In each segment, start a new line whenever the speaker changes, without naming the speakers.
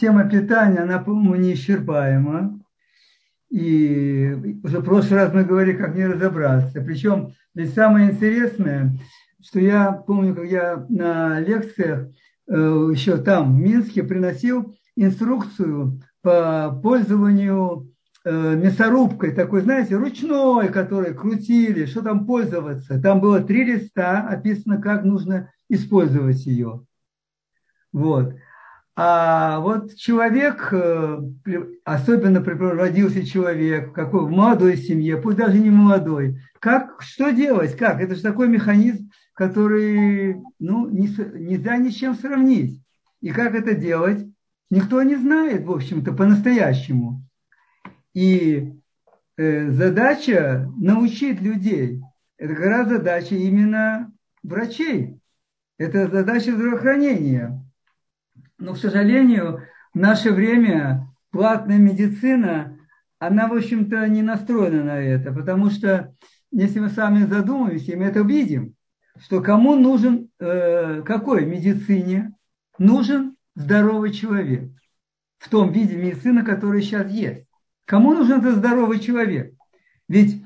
тема питания, она, по-моему, неисчерпаема. И уже в прошлый раз мы говорили, как не разобраться. Причем ведь самое интересное, что я помню, как я на лекциях э, еще там, в Минске, приносил инструкцию по пользованию э, мясорубкой, такой, знаете, ручной, который крутили, что там пользоваться. Там было три листа, описано, как нужно использовать ее. Вот. А вот человек, э, особенно родился человек какой в молодой семье, пусть даже не молодой, как, что делать, как? Это же такой механизм, который ну, не, нельзя ни с чем сравнить. И как это делать, никто не знает, в общем-то, по-настоящему. И э, задача научить людей. Это как раз задача именно врачей. Это задача здравоохранения. Но, к сожалению, в наше время платная медицина, она, в общем-то, не настроена на это, потому что, если мы сами задумаемся, мы это видим, что кому нужен, э, какой медицине нужен здоровый человек в том виде медицины, который сейчас есть. Кому нужен этот здоровый человек? Ведь,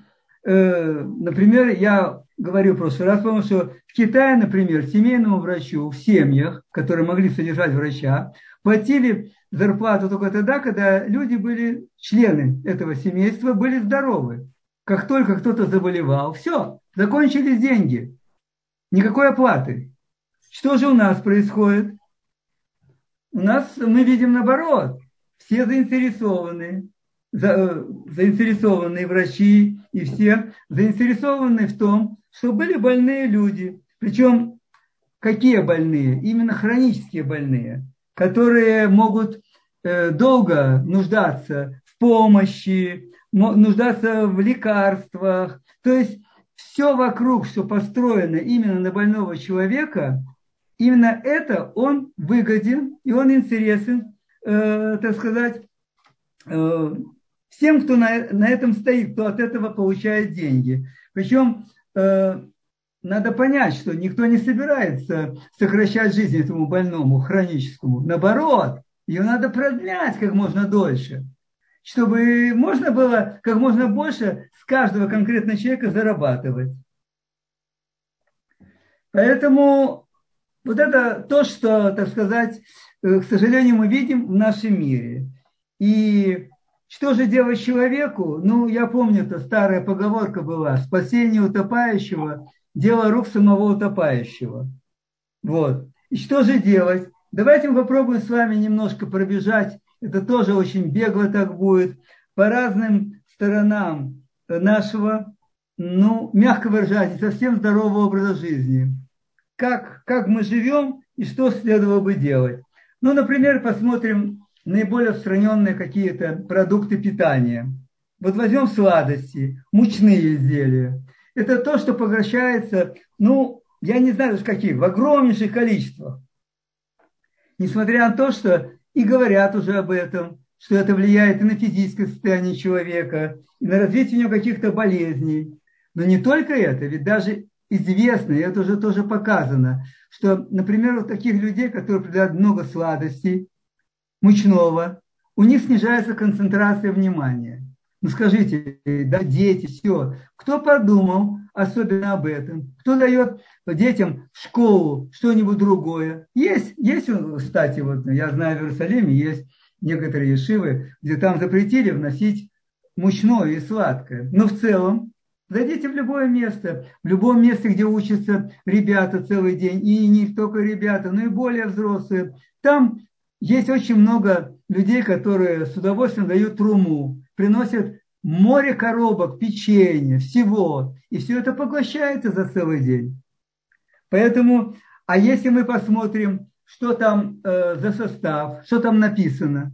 например, я говорил прошлый раз, потому что в Китае, например, семейному врачу в семьях, которые могли содержать врача, платили зарплату только тогда, когда люди были, члены этого семейства, были здоровы. Как только кто-то заболевал, все, закончились деньги. Никакой оплаты. Что же у нас происходит? У нас мы видим наоборот. Все заинтересованы, за, заинтересованные врачи и все заинтересованы в том, что были больные люди. Причем какие больные? Именно хронические больные, которые могут э, долго нуждаться в помощи, нуждаться в лекарствах. То есть все вокруг, что построено именно на больного человека, именно это он выгоден и он интересен, э, так сказать, э, всем, кто на, на этом стоит, кто от этого получает деньги. Причем Э, надо понять, что никто не собирается сокращать жизнь этому больному, хроническому. Наоборот, ее надо продлять как можно дольше, чтобы можно было как можно больше с каждого конкретного человека зарабатывать. Поэтому вот это то, что, так сказать, э, к сожалению, мы видим в нашем мире. И что же делать человеку? Ну, я помню, это старая поговорка была. Спасение утопающего – дело рук самого утопающего. Вот. И что же делать? Давайте мы попробуем с вами немножко пробежать. Это тоже очень бегло так будет. По разным сторонам нашего, ну, мягко выражаясь, совсем здорового образа жизни. Как, как мы живем и что следовало бы делать. Ну, например, посмотрим наиболее распространенные какие-то продукты питания. Вот возьмем сладости, мучные изделия. Это то, что поглощается, ну, я не знаю, в каких, в огромнейших количествах. Несмотря на то, что и говорят уже об этом, что это влияет и на физическое состояние человека, и на развитие у него каких-то болезней. Но не только это, ведь даже известно, и это уже тоже показано, что, например, у таких людей, которые предлагают много сладостей, мучного, у них снижается концентрация внимания. Ну скажите, да, дети, все. Кто подумал особенно об этом? Кто дает детям в школу что-нибудь другое? Есть, есть, кстати, вот я знаю, в Иерусалиме есть некоторые ешивы, где там запретили вносить мучное и сладкое. Но в целом Зайдите в любое место, в любом месте, где учатся ребята целый день, и не только ребята, но и более взрослые. Там есть очень много людей, которые с удовольствием дают труму, приносят море коробок, печенье, всего. И все это поглощается за целый день. Поэтому, а если мы посмотрим, что там э, за состав, что там написано,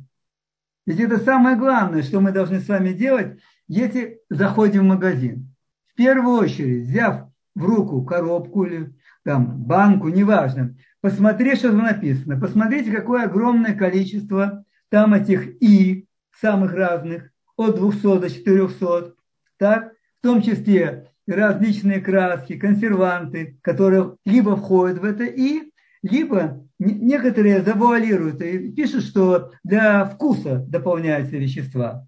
ведь это самое главное, что мы должны с вами делать, если заходим в магазин. В первую очередь, взяв в руку коробку или там, банку, неважно, посмотри, что там написано. Посмотрите, какое огромное количество там этих «и», самых разных, от 200 до 400, так? в том числе различные краски, консерванты, которые либо входят в это «и», либо некоторые завуалируют и пишут, что для вкуса дополняются вещества.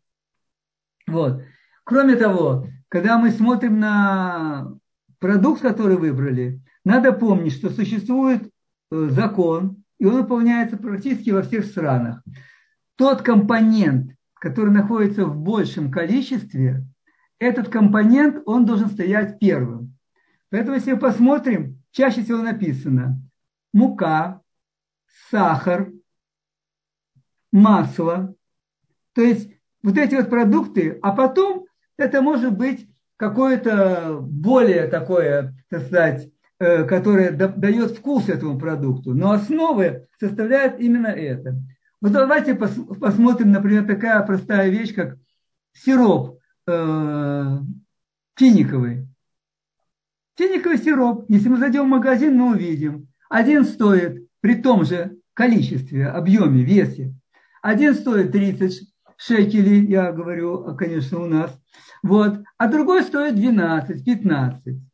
Вот. Кроме того, когда мы смотрим на продукт, который выбрали, надо помнить, что существует закон, и он выполняется практически во всех странах. Тот компонент, который находится в большем количестве, этот компонент, он должен стоять первым. Поэтому, если мы посмотрим, чаще всего написано мука, сахар, масло. То есть вот эти вот продукты, а потом это может быть какое-то более такое, так сказать, э, которое дает вкус этому продукту. Но основы составляет именно это. Вот давайте посмотрим, например, такая простая вещь, как сироп э, финиковый. Финиковый сироп, если мы зайдем в магазин, мы увидим. Один стоит при том же количестве, объеме, весе. Один стоит 30 шекелей, я говорю, конечно, у нас. Вот. А другой стоит 12, 15.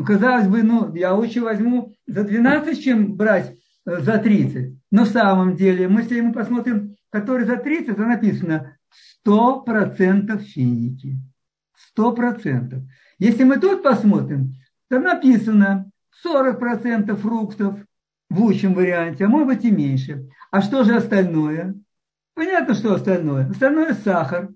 Ну, казалось бы, ну, я лучше возьму за 12, чем брать э, за 30. Но в самом деле, мы, если мы посмотрим, который за 30, то написано 100% финики. 100%. Если мы тут посмотрим, то написано 40% фруктов, в лучшем варианте, а может быть и меньше. А что же остальное? Понятно, что остальное. Остальное сахар,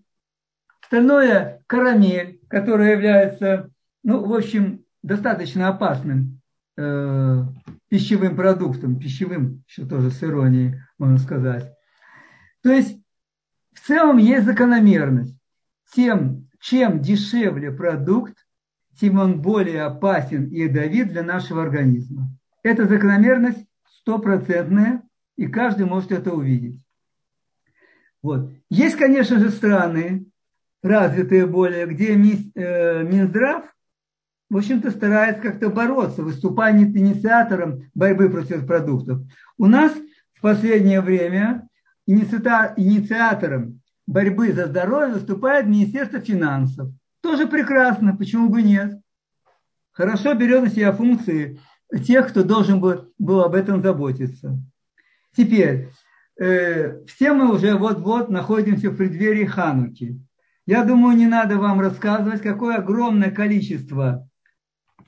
остальное карамель, которая является, ну, в общем, достаточно опасным э, пищевым продуктом, пищевым, еще тоже с иронией, можно сказать. То есть, в целом есть закономерность. Тем, чем дешевле продукт, тем он более опасен и ядовит для нашего организма. Эта закономерность стопроцентная, и каждый может это увидеть. Вот. Есть, конечно же, страны, развитые более, где э, Минздрав, в общем-то, старается как-то бороться, выступая инициатором борьбы против продуктов. У нас в последнее время инициатором борьбы за здоровье выступает Министерство финансов. Тоже прекрасно, почему бы нет. Хорошо берет на себя функции тех, кто должен был, был об этом заботиться. Теперь, э, все мы уже вот-вот находимся в преддверии Хануки. Я думаю, не надо вам рассказывать, какое огромное количество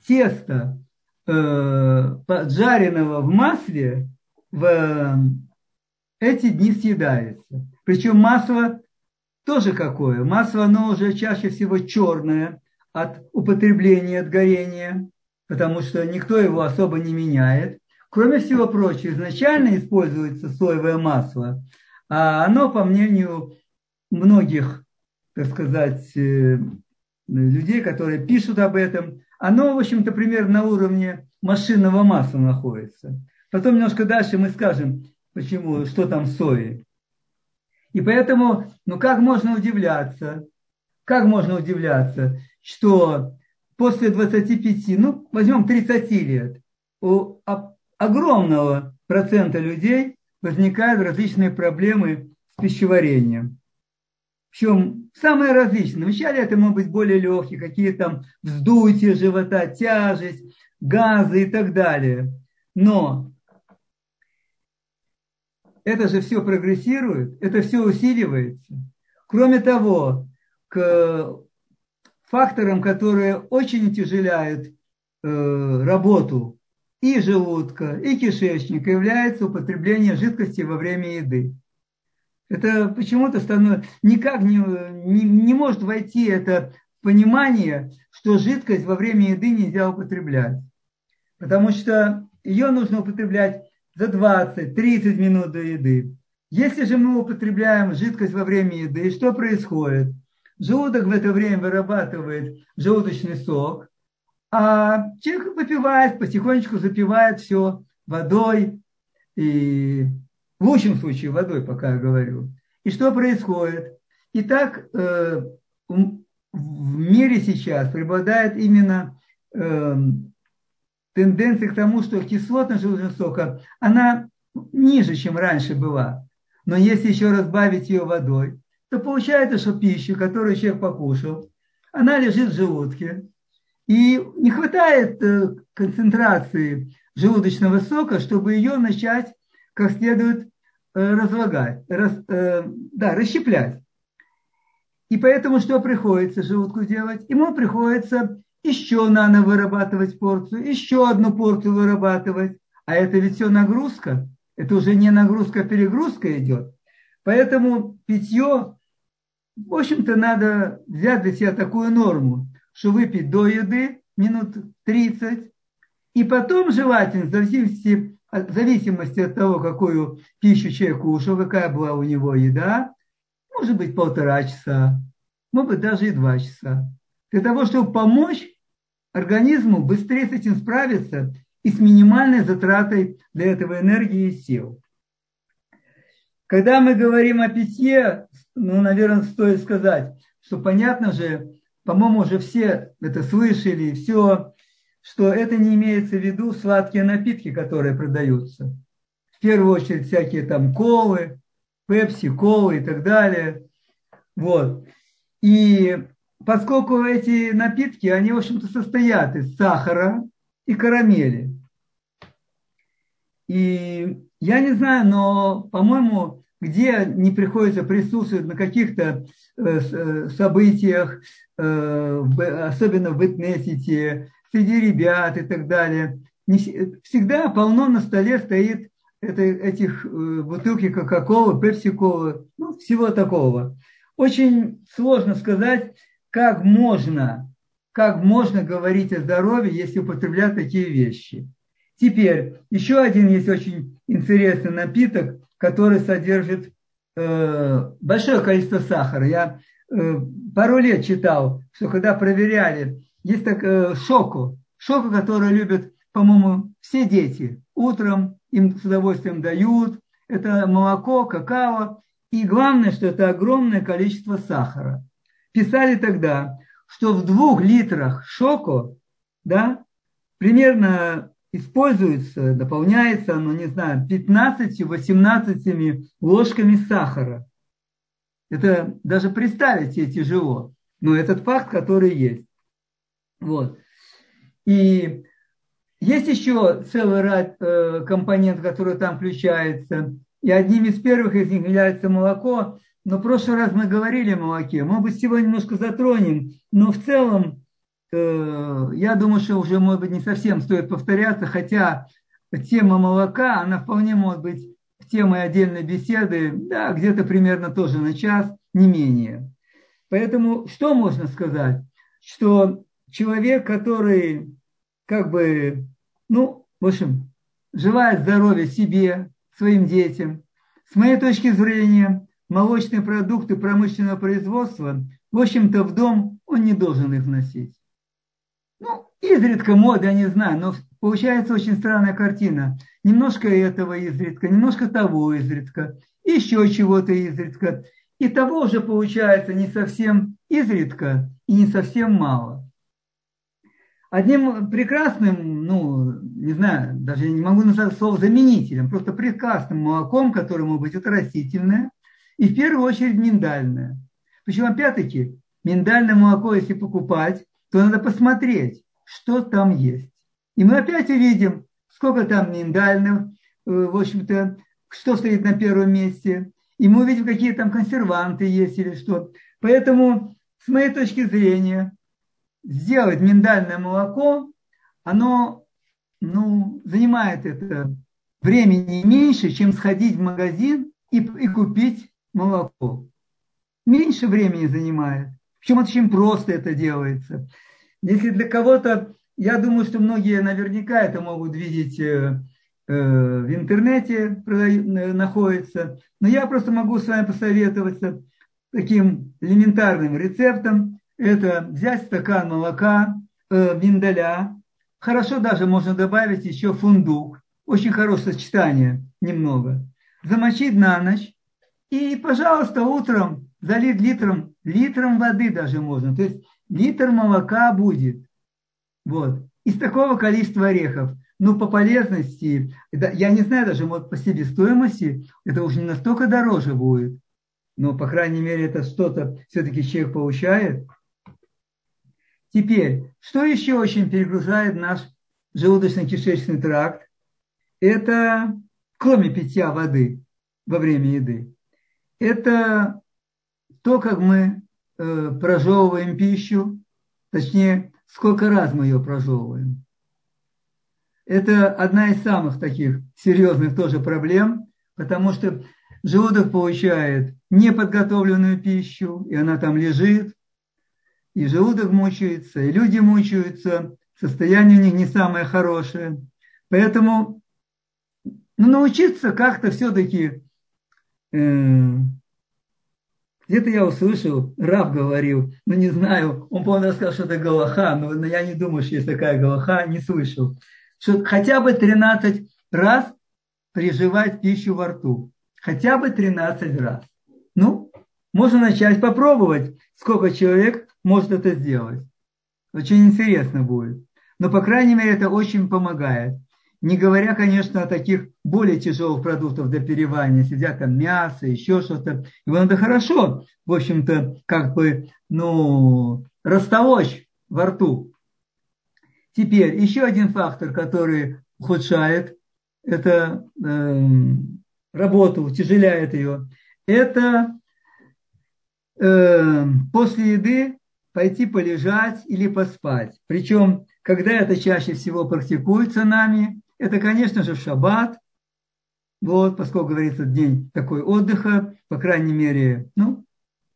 теста, э, жареного в масле, в э, эти дни съедается. Причем масло тоже какое? Масло, оно уже чаще всего черное от употребления, от горения потому что никто его особо не меняет. Кроме всего прочего, изначально используется соевое масло, а оно, по мнению многих, так сказать, э, людей, которые пишут об этом, оно, в общем-то, примерно на уровне машинного масла находится. Потом немножко дальше мы скажем, почему, что там сои. И поэтому, ну как можно удивляться, как можно удивляться, что после 25, ну, возьмем 30 лет, у огромного процента людей возникают различные проблемы с пищеварением. Причем самые различные. Вначале это могут быть более легкие, какие там вздутие живота, тяжесть, газы и так далее. Но это же все прогрессирует, это все усиливается. Кроме того, к фактором, которые очень утяжеляют э, работу и желудка, и кишечника, является употребление жидкости во время еды. Это почему-то становится, никак не, не, не может войти это понимание, что жидкость во время еды нельзя употреблять. Потому что ее нужно употреблять за 20-30 минут до еды. Если же мы употребляем жидкость во время еды, что происходит? Желудок в это время вырабатывает желудочный сок, а человек выпивает, потихонечку запивает все водой, и в лучшем случае водой, пока я говорю. И что происходит? Итак, э, в мире сейчас преобладает именно э, тенденция к тому, что кислотность желудочного сока, она ниже, чем раньше была. Но если еще разбавить ее водой, то получается, что пища, которую человек покушал, она лежит в желудке, и не хватает э, концентрации желудочного сока, чтобы ее начать как следует э, разлагать, рас, э, да, расщеплять. И поэтому что приходится желудку делать? Ему приходится еще надо вырабатывать порцию, еще одну порцию вырабатывать. А это ведь все нагрузка. Это уже не нагрузка, а перегрузка идет. Поэтому питье, в общем-то, надо взять для себя такую норму, что выпить до еды минут 30, и потом желательно, в зависимости, в зависимости от того, какую пищу человек кушал, какая была у него еда, может быть полтора часа, может быть даже и два часа. Для того, чтобы помочь организму быстрее с этим справиться и с минимальной затратой для этого энергии и сил. Когда мы говорим о питье, ну, наверное, стоит сказать, что понятно же, по-моему, уже все это слышали, все, что это не имеется в виду сладкие напитки, которые продаются. В первую очередь всякие там колы, пепси, колы и так далее. Вот. И поскольку эти напитки, они, в общем-то, состоят из сахара и карамели. И я не знаю, но, по-моему, где не приходится присутствовать на каких-то э, э, событиях, э, особенно в Этнесите, среди ребят и так далее, всегда полно на столе стоит это, этих бутылки Кока-Колы, Пепси-Колы, ну, всего такого. Очень сложно сказать, как можно, как можно говорить о здоровье, если употреблять такие вещи. Теперь еще один есть очень интересный напиток, который содержит э, большое количество сахара. Я э, пару лет читал, что когда проверяли, есть так э, шоку, шоку, который любят, по-моему, все дети. Утром им с удовольствием дают. Это молоко, какао. И главное, что это огромное количество сахара. Писали тогда, что в двух литрах шоку, да, примерно используется, дополняется оно, не знаю, 15-18 ложками сахара. Это даже представить себе тяжело. Но этот факт, который есть. Вот. И есть еще целый ряд э, компонентов, которые там включаются. И одним из первых из них является молоко. Но в прошлый раз мы говорили о молоке. Может быть, сегодня немножко затронем. Но в целом Э, я думаю, что уже, может быть, не совсем стоит повторяться, хотя тема молока, она вполне может быть темой отдельной беседы, да, где-то примерно тоже на час, не менее. Поэтому что можно сказать? Что человек, который как бы, ну, в общем, желает здоровья себе, своим детям, с моей точки зрения, молочные продукты промышленного производства, в общем-то, в дом он не должен их носить. Ну, изредка мода, я не знаю, но получается очень странная картина. Немножко этого изредка, немножко того изредка, еще чего-то изредка. И того уже получается не совсем изредка и не совсем мало. Одним прекрасным, ну, не знаю, даже не могу назвать слово заменителем, просто прекрасным молоком, которое может быть это растительное, и в первую очередь миндальное. Причем, опять-таки, миндальное молоко, если покупать, то надо посмотреть, что там есть. И мы опять увидим, сколько там миндальных, э, в общем-то, что стоит на первом месте. И мы увидим, какие там консерванты есть или что. Поэтому, с моей точки зрения, сделать миндальное молоко, оно ну, занимает это времени меньше, чем сходить в магазин и, и купить молоко. Меньше времени занимает. Причем очень просто это делается. Если для кого-то, я думаю, что многие наверняка это могут видеть э, э, в интернете э, находится. Но я просто могу с вами посоветоваться таким элементарным рецептом. Это взять стакан молока, миндаля. Хорошо даже можно добавить еще фундук. Очень хорошее сочетание немного. Замочить на ночь. И, пожалуйста, утром залить литром, литром воды даже можно. То есть литр молока будет. Вот. Из такого количества орехов. Ну, по полезности, я не знаю даже, вот по себестоимости, это уже не настолько дороже будет. Но, по крайней мере, это что-то все-таки человек получает. Теперь, что еще очень перегружает наш желудочно-кишечный тракт? Это кроме питья воды во время еды, это то, как мы э, прожевываем пищу, точнее, сколько раз мы ее прожевываем. Это одна из самых таких серьезных тоже проблем, потому что желудок получает неподготовленную пищу, и она там лежит, и желудок мучается, и люди мучаются, состояние у них не самое хорошее. Поэтому ну, научиться как-то все-таки э, где-то я услышал, раб говорил, ну не знаю, он, по-моему, сказал, что это Галаха, но, я не думаю, что есть такая Галаха, не слышал. Что хотя бы 13 раз приживать пищу во рту. Хотя бы 13 раз. Ну, можно начать попробовать, сколько человек может это сделать. Очень интересно будет. Но, по крайней мере, это очень помогает. Не говоря, конечно, о таких более тяжелых продуктах для переваривания, сидят там мясо, еще что-то. Его надо хорошо, в общем-то, как бы, ну, растолочь во рту. Теперь еще один фактор, который ухудшает это э, работу, утяжеляет ее, это э, после еды пойти полежать или поспать. Причем, когда это чаще всего практикуется нами, это, конечно же, в шаббат, вот, поскольку говорится день такой отдыха, по крайней мере, ну,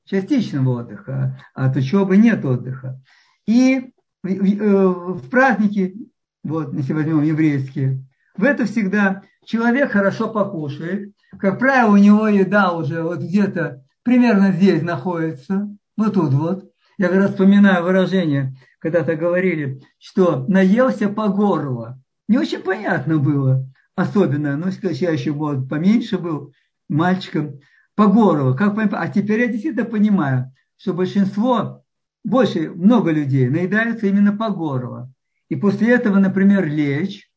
частичного отдыха, а от учебы нет отдыха. И в, в, э, в праздники, вот, если возьмем еврейские, в это всегда человек хорошо покушает. Как правило, у него еда уже вот где-то примерно здесь находится, вот тут вот. Я раз вспоминаю выражение, когда-то говорили, что наелся по горло не очень понятно было, особенно, ну, я еще вот поменьше был, мальчиком, по горлу. Как, а теперь я действительно понимаю, что большинство, больше, много людей наедаются именно по горло. И после этого, например, лечь,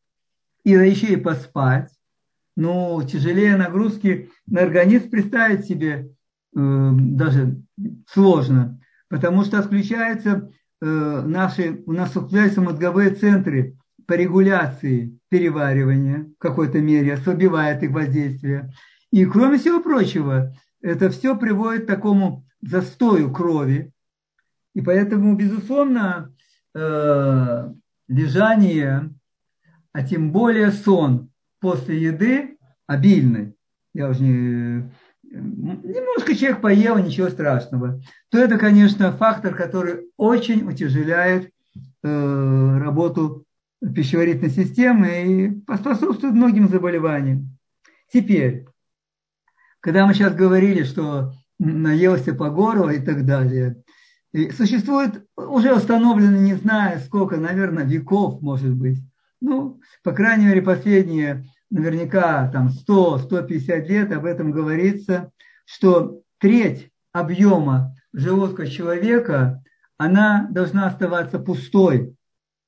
и еще и поспать, ну, тяжелее нагрузки на организм представить себе э, даже сложно, потому что отключаются э, наши, у нас отключаются мозговые центры, по регуляции переваривания в какой-то мере, ослабевает их воздействие. И кроме всего прочего, это все приводит к такому застою крови. И поэтому, безусловно, э, лежание, а тем более сон после еды обильный, я уже не, немножко человек поел, ничего страшного, то это, конечно, фактор, который очень утяжеляет э, работу пищеварительной системы и поспособствует многим заболеваниям. Теперь, когда мы сейчас говорили, что наелся по горло и так далее, и существует, уже установлено, не знаю сколько, наверное, веков, может быть, ну, по крайней мере, последние, наверняка, там, 100-150 лет об этом говорится, что треть объема желудка человека, она должна оставаться пустой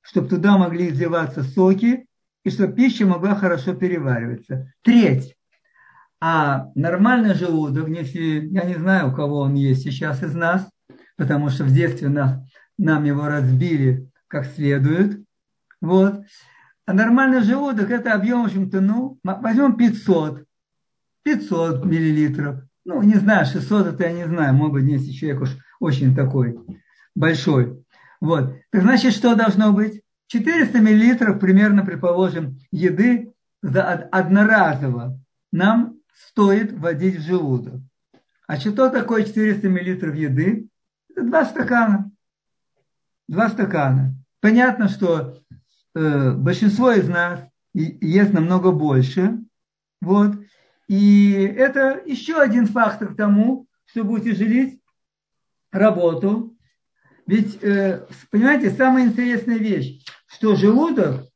чтобы туда могли изливаться соки и чтобы пища могла хорошо перевариваться. Треть. А нормальный желудок, если я не знаю, у кого он есть сейчас из нас, потому что в детстве нас, нам его разбили как следует. Вот. А нормальный желудок – это объем, в общем-то, ну, возьмем 500, 500 миллилитров. Ну, не знаю, 600 это я не знаю, может если человек уж очень такой большой. Вот. Так значит, что должно быть? 400 миллилитров примерно, предположим, еды за одноразово нам стоит вводить в желудок. А что такое 400 миллилитров еды? Это два стакана. Два стакана. Понятно, что большинство из нас ест намного больше. Вот. И это еще один фактор к тому, чтобы утяжелить работу ведь, э, понимаете, самая интересная вещь, что желудок,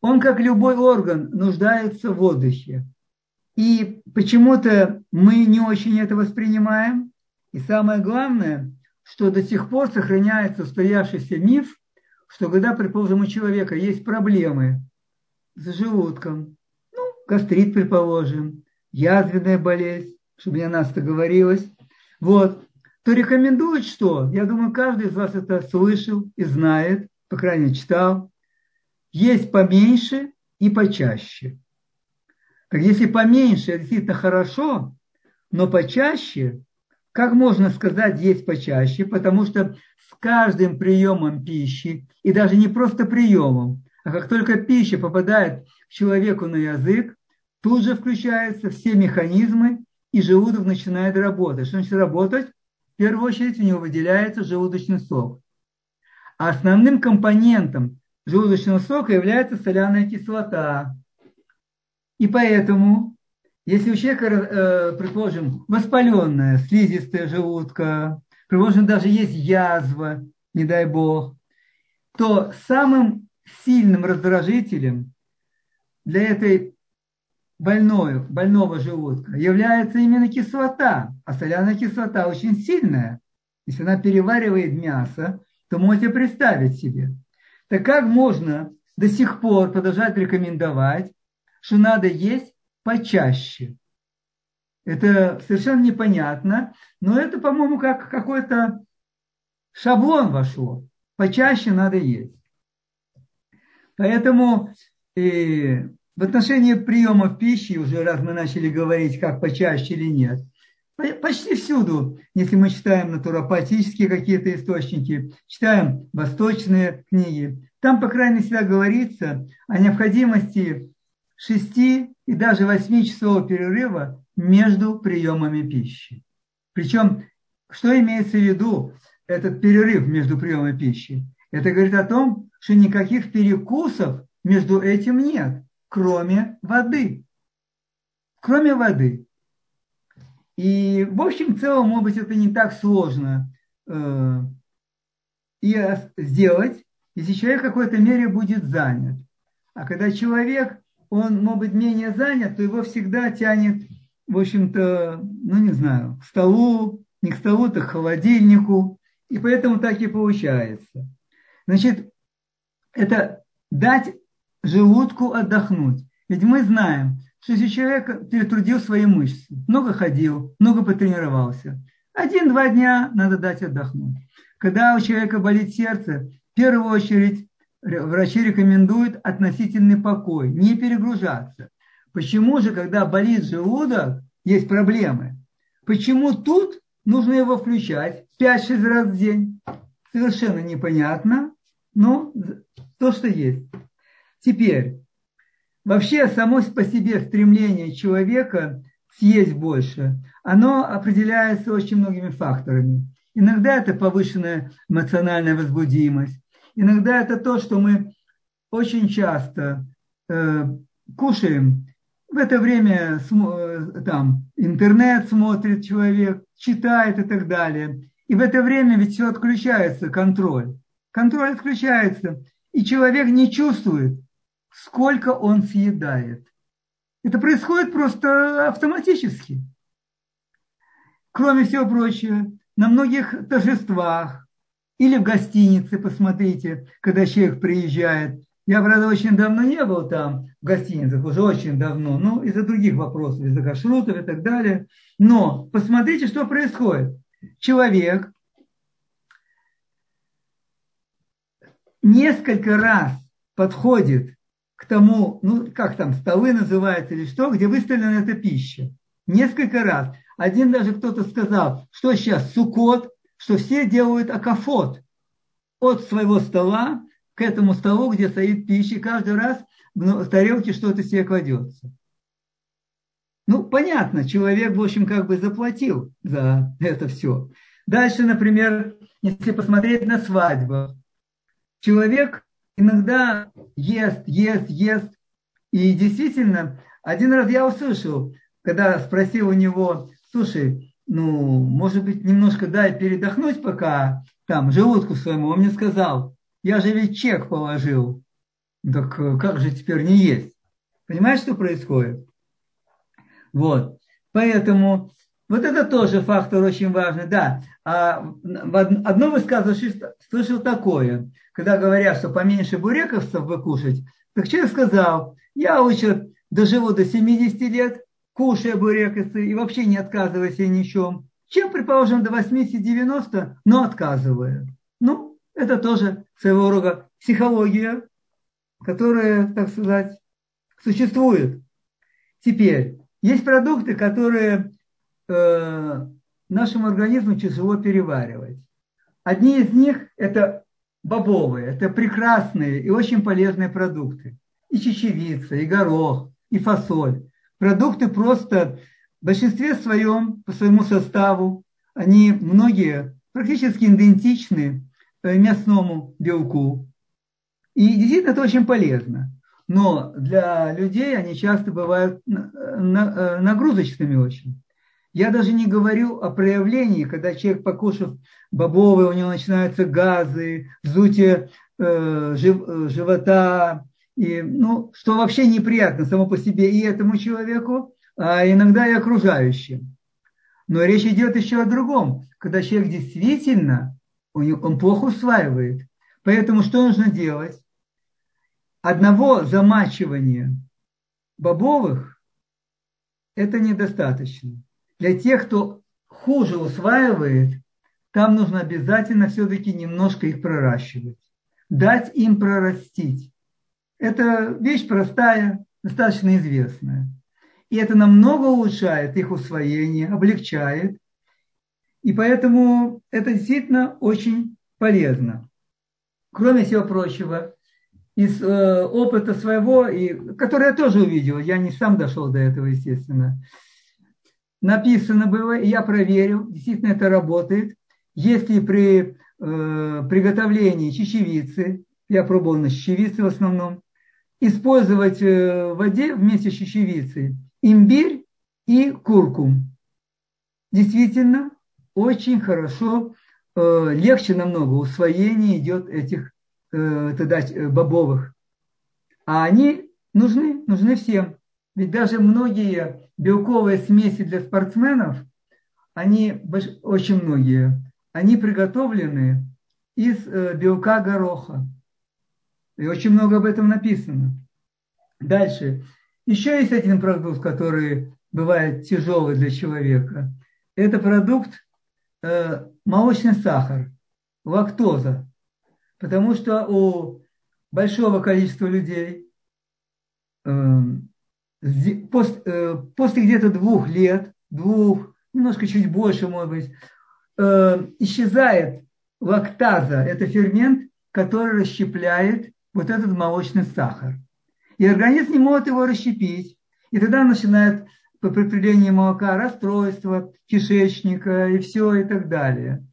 он, как любой орган, нуждается в отдыхе. И почему-то мы не очень это воспринимаем. И самое главное, что до сих пор сохраняется устоявшийся миф, что когда, предположим, у человека есть проблемы с желудком, ну, гастрит, предположим, язвенная болезнь, чтобы не нас это говорилось, вот, то рекомендуют что? Я думаю, каждый из вас это слышал и знает, по крайней мере, читал. Есть поменьше и почаще. Так если поменьше, это действительно хорошо, но почаще, как можно сказать есть почаще, потому что с каждым приемом пищи, и даже не просто приемом, а как только пища попадает к человеку на язык, тут же включаются все механизмы, и желудок начинает работать. Что значит работать? В первую очередь у него выделяется желудочный сок. А основным компонентом желудочного сока является соляная кислота. И поэтому, если у человека, э, предположим, воспаленная слизистая желудка, предположим, даже есть язва, не дай бог, то самым сильным раздражителем для этой больной, больного желудка является именно кислота, а соляная кислота очень сильная. Если она переваривает мясо, то можете представить себе. Так как можно до сих пор продолжать рекомендовать, что надо есть почаще? Это совершенно непонятно, но это, по-моему, как какой-то шаблон вошло. Почаще надо есть. Поэтому э, в отношении приемов пищи, уже раз мы начали говорить, как почаще или нет, почти всюду, если мы читаем натуропатические какие-то источники, читаем восточные книги, там, по крайней мере, говорится о необходимости 6 и даже 8-часового перерыва между приемами пищи. Причем, что имеется в виду этот перерыв между приемами пищи? Это говорит о том, что никаких перекусов между этим нет кроме воды. Кроме воды. И, в общем, целом, может быть, это не так сложно э, и сделать, если человек в какой-то мере будет занят. А когда человек, он, может быть, менее занят, то его всегда тянет, в общем-то, ну, не знаю, к столу, не к столу, так к холодильнику. И поэтому так и получается. Значит, это дать желудку отдохнуть. Ведь мы знаем, что если человек перетрудил свои мышцы, много ходил, много потренировался, один-два дня надо дать отдохнуть. Когда у человека болит сердце, в первую очередь врачи рекомендуют относительный покой, не перегружаться. Почему же, когда болит желудок, есть проблемы? Почему тут нужно его включать 5-6 раз в день? Совершенно непонятно, но то, что есть. Теперь, вообще само по себе стремление человека съесть больше, оно определяется очень многими факторами. Иногда это повышенная эмоциональная возбудимость, иногда это то, что мы очень часто э, кушаем, в это время э, там, интернет смотрит человек, читает и так далее. И в это время ведь все отключается, контроль. Контроль отключается, и человек не чувствует, сколько он съедает. Это происходит просто автоматически. Кроме всего прочего, на многих торжествах или в гостинице, посмотрите, когда человек приезжает. Я, правда, очень давно не был там, в гостиницах, уже очень давно, ну, из-за других вопросов, из-за кашрутов и так далее. Но посмотрите, что происходит. Человек несколько раз подходит к тому, ну как там, столы называются или что, где выставлена эта пища. Несколько раз. Один даже кто-то сказал, что сейчас сукот, что все делают акафот от своего стола к этому столу, где стоит пища, и каждый раз в тарелке что-то себе кладется. Ну, понятно, человек, в общем, как бы заплатил за это все. Дальше, например, если посмотреть на свадьбу, человек иногда ест, ест, ест. И действительно, один раз я услышал, когда спросил у него, слушай, ну, может быть, немножко дай передохнуть пока там желудку своему. Он мне сказал, я же ведь чек положил. Так э, как же теперь не есть? Понимаешь, что происходит? Вот. Поэтому вот это тоже фактор очень важный. Да, а одно высказывание слышал такое, когда говорят, что поменьше бурековцев вы кушать, так человек сказал, я лучше доживу до 70 лет, кушая бурековцы и вообще не отказывая себе ни в чем, чем, предположим, до 80-90, но отказывая. Ну, это тоже своего рода психология, которая, так сказать, существует. Теперь, есть продукты, которые э, нашему организму тяжело переваривать. Одни из них – это бобовые, это прекрасные и очень полезные продукты. И чечевица, и горох, и фасоль. Продукты просто в большинстве своем, по своему составу, они многие практически идентичны мясному белку. И действительно это очень полезно. Но для людей они часто бывают э, нагрузочными очень. Я даже не говорю о проявлении, когда человек, покушав бобовые, у него начинаются газы, вздутие э, жив, э, живота, и, ну, что вообще неприятно само по себе и этому человеку, а иногда и окружающим. Но речь идет еще о другом, когда человек действительно, он плохо усваивает. Поэтому что нужно делать? Одного замачивания бобовых это недостаточно для тех, кто хуже усваивает, там нужно обязательно все-таки немножко их проращивать. Дать им прорастить. Это вещь простая, достаточно известная. И это намного улучшает их усвоение, облегчает. И поэтому это действительно очень полезно. Кроме всего прочего, из э, опыта своего, и, который я тоже увидел, я не сам дошел до этого, естественно, написано было, и я проверил, действительно это работает. Если при э, приготовлении чечевицы, я пробовал на чечевице в основном, использовать э, в воде вместе с чечевицей имбирь и куркум. Действительно, очень хорошо, э, легче намного усвоение идет этих э, тогда, э, бобовых. А они нужны, нужны всем. Ведь даже многие белковые смеси для спортсменов, они очень многие, они приготовлены из белка гороха. И очень много об этом написано. Дальше. Еще есть один продукт, который бывает тяжелый для человека. Это продукт э, молочный сахар, лактоза. Потому что у большого количества людей э, после, э, после где-то двух лет, двух, немножко чуть больше, может быть, э, исчезает лактаза, это фермент, который расщепляет вот этот молочный сахар. И организм не может его расщепить. И тогда начинает по припределению молока расстройство кишечника и все и так далее.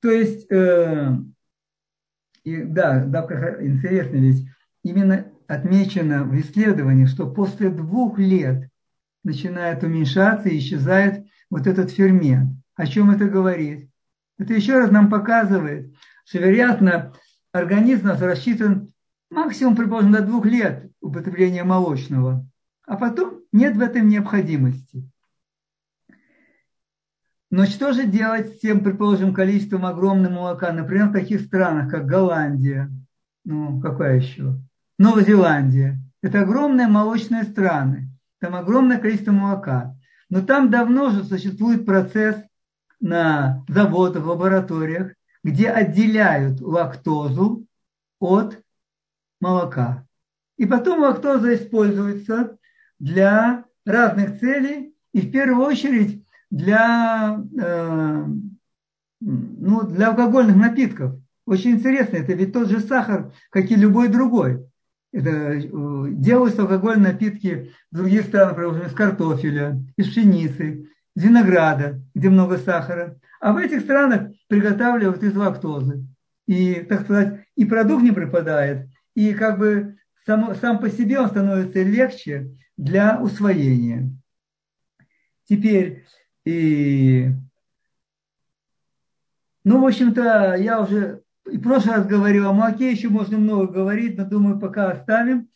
То есть, э, и, да, да, интересно, ведь именно отмечено в исследовании, что после двух лет начинает уменьшаться и исчезает вот этот фермент. О чем это говорит? Это еще раз нам показывает, что, вероятно, организм нас рассчитан максимум, предположим, до двух лет употребления молочного, а потом нет в этом необходимости. Но что же делать с тем, предположим, количеством огромного молока, например, в таких странах, как Голландия, ну, какая еще? Новая Зеландия. Это огромные молочные страны. Там огромное количество молока. Но там давно уже существует процесс на заводах, лабораториях, где отделяют лактозу от молока. И потом лактоза используется для разных целей, и в первую очередь для, э, ну, для алкогольных напитков. Очень интересно, это ведь тот же сахар, как и любой другой. Это э, делаются алкогольные напитки в других странах, например, из картофеля, из пшеницы, из винограда, где много сахара. А в этих странах приготавливают из лактозы. И, так сказать, и продукт не пропадает, и как бы сам, сам по себе он становится легче для усвоения. Теперь, и, ну, в общем-то, я уже и в прошлый раз говорил о молоке, еще можно много говорить, но думаю, пока оставим.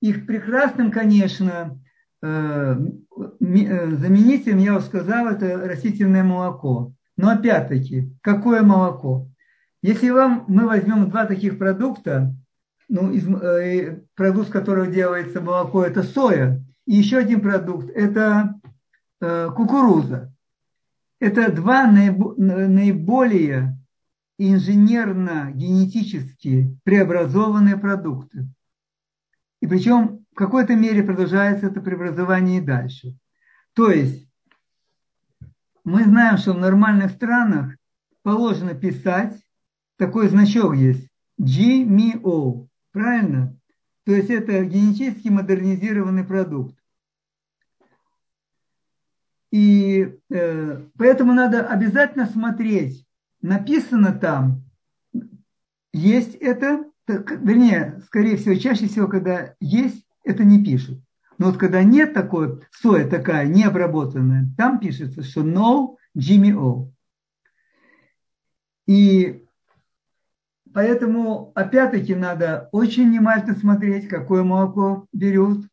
Их прекрасным, конечно, э, э, заменителем, я уже сказал, это растительное молоко. Но опять-таки, какое молоко? Если вам мы возьмем два таких продукта, ну, из, э, продукт, с которого делается молоко, это соя, и еще один продукт, это э, кукуруза. Это два наиболее инженерно-генетически преобразованные продукты. И причем в какой-то мере продолжается это преобразование и дальше. То есть мы знаем, что в нормальных странах положено писать, такой значок есть, GMO, правильно? То есть это генетически модернизированный продукт. И э, поэтому надо обязательно смотреть, написано там, есть это, вернее, скорее всего, чаще всего, когда есть, это не пишут. Но вот когда нет такой, соя такая необработанная, там пишется, что no GMO. И поэтому, опять-таки, надо очень внимательно смотреть, какое молоко берут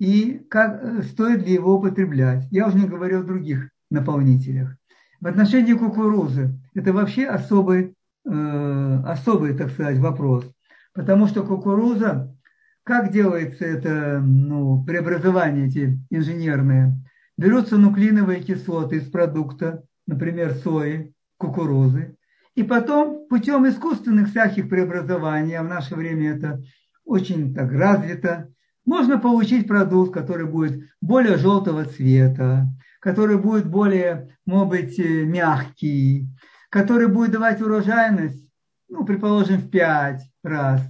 и как э, стоит ли его употреблять. Я уже не говорю о других наполнителях. В отношении кукурузы это вообще особый, э, особый, так сказать, вопрос. Потому что кукуруза, как делается это ну, преобразование эти инженерные? Берутся нуклеиновые кислоты из продукта, например, сои, кукурузы, и потом путем искусственных всяких преобразований, а в наше время это очень так развито, можно получить продукт, который будет более желтого цвета, который будет более, может быть, э, мягкий, который будет давать урожайность, ну, предположим, в 5 раз,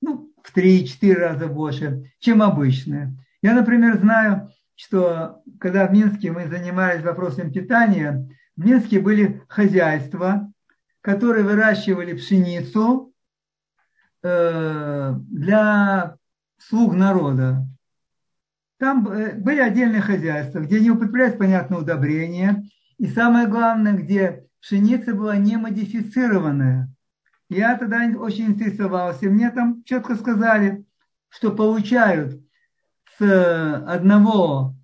ну, в 3-4 раза больше, чем обычная. Я, например, знаю, что когда в Минске мы занимались вопросом питания, в Минске были хозяйства, которые выращивали пшеницу э, для слуг народа. Там э, были отдельные хозяйства, где не употреблялись, понятно, удобрения. И самое главное, где пшеница была не модифицированная. Я тогда очень интересовался. Мне там четко сказали, что получают с одного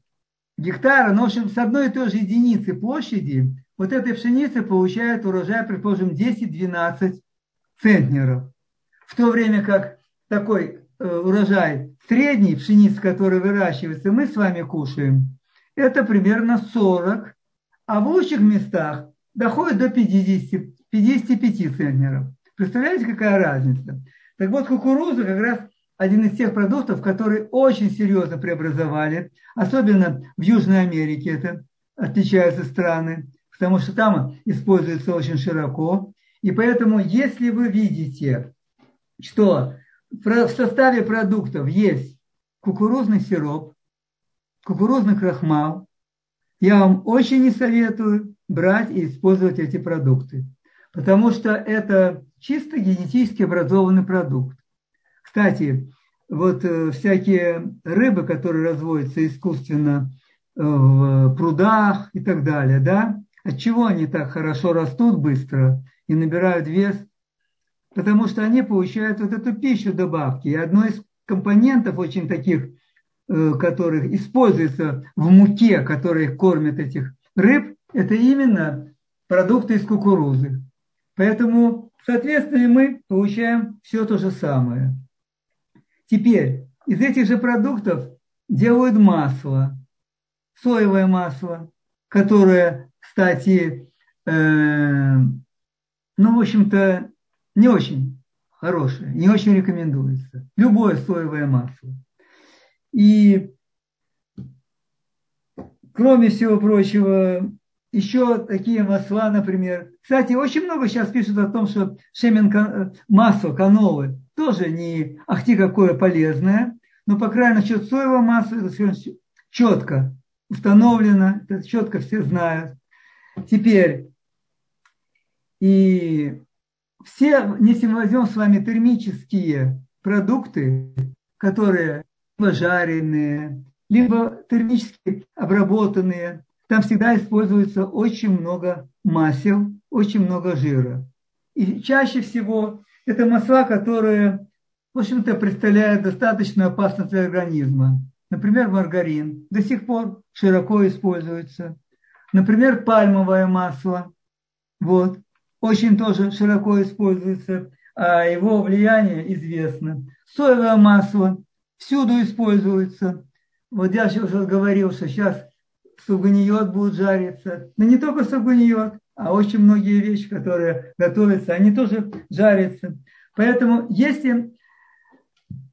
гектара, но в общем с одной и той же единицы площади, вот этой пшеницы получают урожай, предположим, 10-12 центнеров. В то время как такой Э, урожай средний пшеницы, который выращивается, мы с вами кушаем, это примерно 40, а в лучших местах доходит до 50, 55 центнеров. Представляете, какая разница? Так вот, кукуруза как раз один из тех продуктов, которые очень серьезно преобразовали, особенно в Южной Америке это отличаются страны, потому что там используется очень широко. И поэтому, если вы видите, что в составе продуктов есть кукурузный сироп, кукурузный крахмал, я вам очень не советую брать и использовать эти продукты, потому что это чисто генетически образованный продукт. Кстати, вот э, всякие рыбы, которые разводятся искусственно э, в прудах и так далее, да, от чего они так хорошо растут быстро и набирают вес – потому что они получают вот эту пищу добавки. И одно из компонентов очень таких, э, которых используется в муке, которые кормят этих рыб, это именно продукты из кукурузы. Поэтому, соответственно, мы получаем все то же самое. Теперь из этих же продуктов делают масло, соевое масло, которое, кстати, э, ну, в общем-то, не очень хорошее, не очень рекомендуется. Любое соевое масло. И кроме всего прочего, еще такие масла, например. Кстати, очень много сейчас пишут о том, что шемен масло, канолы, тоже не ахти какое полезное, но, по крайней мере, насчет соевого масла это четко установлено, это четко все знают. Теперь, и все, если мы возьмем с вами термические продукты, которые либо жареные, либо термически обработанные, там всегда используется очень много масел, очень много жира. И чаще всего это масла, которые, в общем-то, представляют достаточно опасность для организма. Например, маргарин до сих пор широко используется. Например, пальмовое масло. Вот очень тоже широко используется, а его влияние известно. Соевое масло всюду используется. Вот я сейчас говорил, что сейчас суганиот будет жариться. Но не только суганиот, а очень многие вещи, которые готовятся, они тоже жарятся. Поэтому если,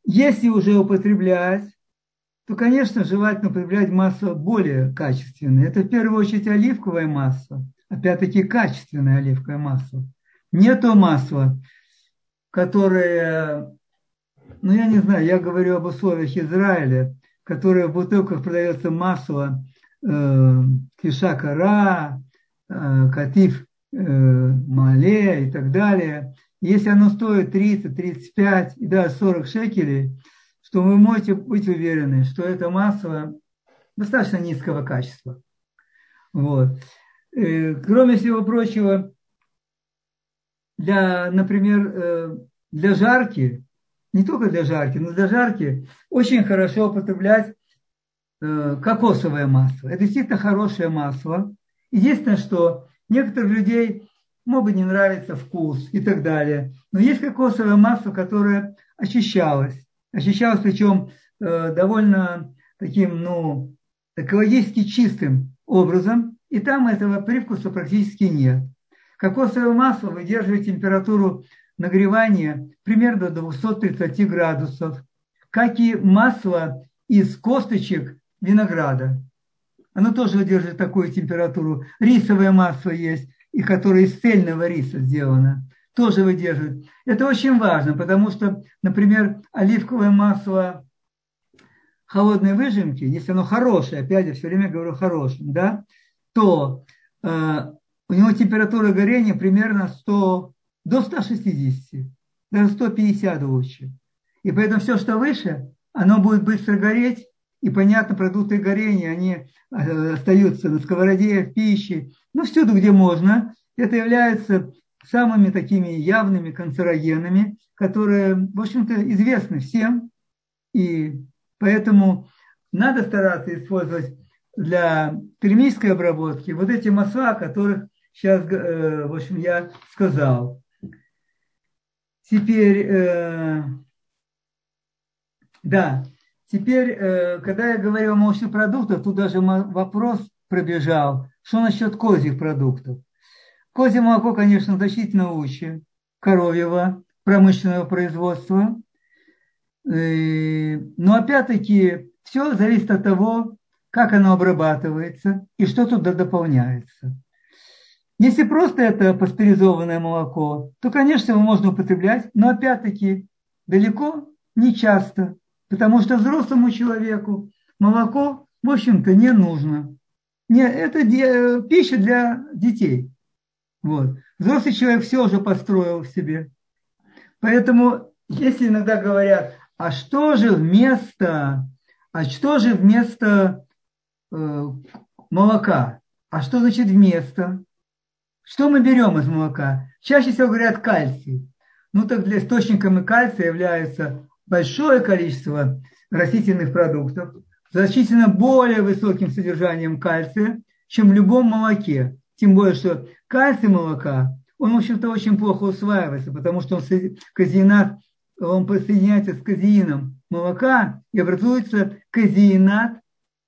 если уже употреблять, то, конечно, желательно употреблять масло более качественное. Это в первую очередь оливковое масло, опять-таки качественное оливковое масло. Не то масло, которое, ну я не знаю, я говорю об условиях Израиля, которое в бутылках продается масло э, кишакара, э, катив э, мале и так далее. Если оно стоит 30, 35 и даже 40 шекелей, что вы можете быть уверены, что это масло достаточно низкого качества. Вот. Э, кроме всего прочего, для, например, э, для жарки, не только для жарки, но для жарки очень хорошо употреблять э, кокосовое масло. Это действительно хорошее масло. Единственное, что некоторых людей может не нравится вкус и так далее. Но есть кокосовое масло, которое очищалось. Очищалось причем э, довольно таким, ну, экологически чистым образом. И там этого привкуса практически нет. Кокосовое масло выдерживает температуру нагревания примерно до 230 градусов, как и масло из косточек винограда. Оно тоже выдерживает такую температуру. Рисовое масло есть, и которое из цельного риса сделано, тоже выдерживает. Это очень важно, потому что, например, оливковое масло холодной выжимки, если оно хорошее, опять я все время говорю хорошим, да, то э, у него температура горения примерно 100, до 160, даже 150 лучше. И поэтому все, что выше, оно будет быстро гореть, и, понятно, продукты горения, они э, остаются на сковороде, в пище, ну, всюду, где можно. Это является самыми такими явными канцерогенами, которые, в общем-то, известны всем. И поэтому надо стараться использовать для термической обработки вот эти масла, о которых сейчас, э, в общем, я сказал. Теперь, э, да, теперь, э, когда я говорю о молочных продуктах, тут даже вопрос пробежал, что насчет козьих продуктов. Козье молоко, конечно, значительно лучше коровьего промышленного производства. Но опять-таки все зависит от того, как оно обрабатывается и что туда дополняется. Если просто это пастеризованное молоко, то, конечно, его можно употреблять, но опять-таки далеко не часто, потому что взрослому человеку молоко, в общем-то, не нужно. Не, это пища для детей. Вот. Взрослый человек все уже построил в себе. Поэтому, если иногда говорят, а что же вместо, а что же вместо э, молока? А что значит вместо? Что мы берем из молока? Чаще всего говорят кальций. Ну так для источниками кальция является большое количество растительных продуктов, значительно более высоким содержанием кальция, чем в любом молоке. Тем более, что кальций молока, он, в общем-то, очень плохо усваивается, потому что он, казеинат, он присоединяется с казеином молока и образуется казеинат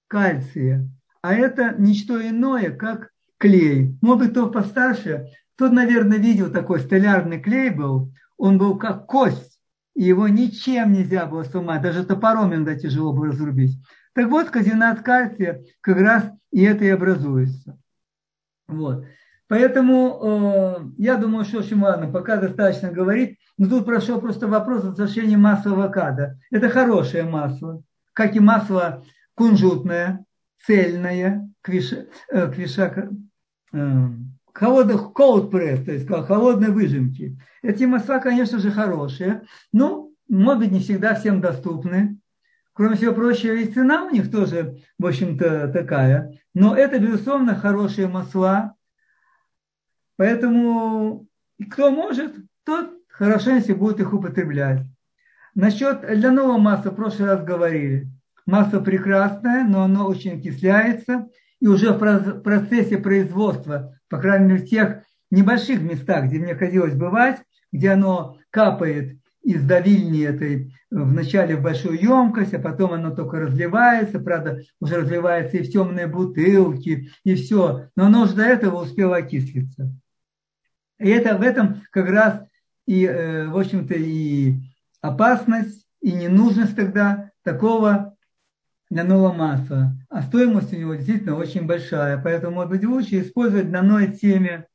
кальция. А это ничто иное, как клей. Может быть, кто постарше, тот, наверное, видел такой столярный клей был. Он был как кость, и его ничем нельзя было сломать, даже топором иногда тяжело было разрубить. Так вот, казинат кальция как раз и это и образуется. Вот. Поэтому э, я думаю, что очень ладно, пока достаточно говорить. Но тут прошел просто вопрос о отношении масла авокадо. Это хорошее масло, как и масло кунжутное, цельное, квиша, э, квиша, э, холодных cold press, то есть холодной выжимки. Эти масла, конечно же, хорошие, но, может быть, не всегда всем доступны. Кроме всего прочего, и цена у них тоже, в общем-то, такая. Но это, безусловно, хорошие масла. Поэтому кто может, тот хорошенько будет их употреблять. Насчет льняного масла в прошлый раз говорили. Масло прекрасное, но оно очень окисляется. И уже в процессе производства, по крайней мере в тех небольших местах, где мне хотелось бывать, где оно капает из давильни этой вначале в большую емкость, а потом оно только разливается, правда, уже разливается и в темные бутылки, и все. Но оно уже до этого успело окислиться. И это в этом как раз и, э, в общем-то, и опасность, и ненужность тогда такого льняного масла, а стоимость у него действительно очень большая, поэтому, может быть, лучше использовать льняное семя.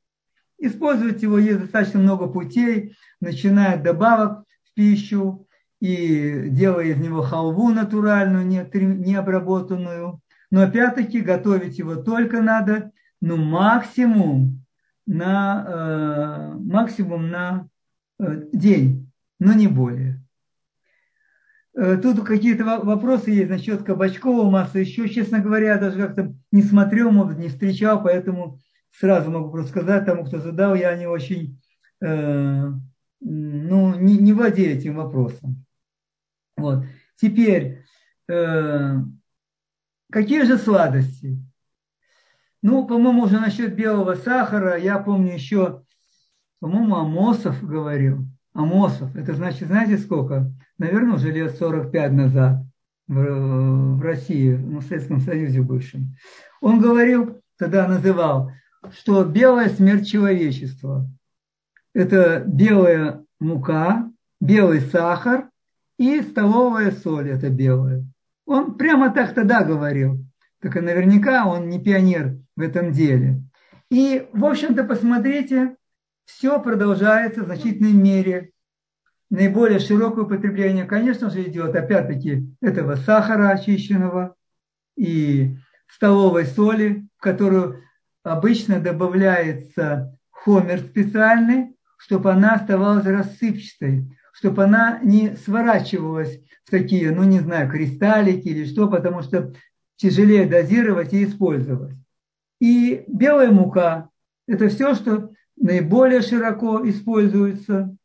Использовать его есть достаточно много путей, начиная от добавок в пищу и делая из него халву натуральную, не обработанную. Но опять-таки готовить его только надо, ну, максимум на, э, максимум на э, день, но не более. Э, тут какие-то вопросы есть насчет кабачкового масла. Еще, честно говоря, даже как-то не смотрел, может, не встречал, поэтому сразу могу просто сказать тому, кто задал, я не очень, э, ну, не, не владею этим вопросом. Вот. Теперь, э, какие же сладости? Ну, по-моему, уже насчет белого сахара, я помню еще, по-моему, Амосов говорил. Амосов, это значит, знаете сколько? Наверное, уже лет 45 назад в, в России, ну, в Советском Союзе бывшем. Он говорил, тогда называл, что белая смерть человечества – это белая мука, белый сахар и столовая соль – это белая. Он прямо так тогда говорил. Так и наверняка он не пионер в этом деле. И, в общем-то, посмотрите, все продолжается в значительной мере. Наиболее широкое употребление, конечно же, идет, опять-таки, этого сахара очищенного и столовой соли, в которую обычно добавляется хомер специальный, чтобы она оставалась рассыпчатой, чтобы она не сворачивалась в такие, ну не знаю, кристаллики или что, потому что тяжелее дозировать и использовать. И белая мука – это все, что наиболее широко используется.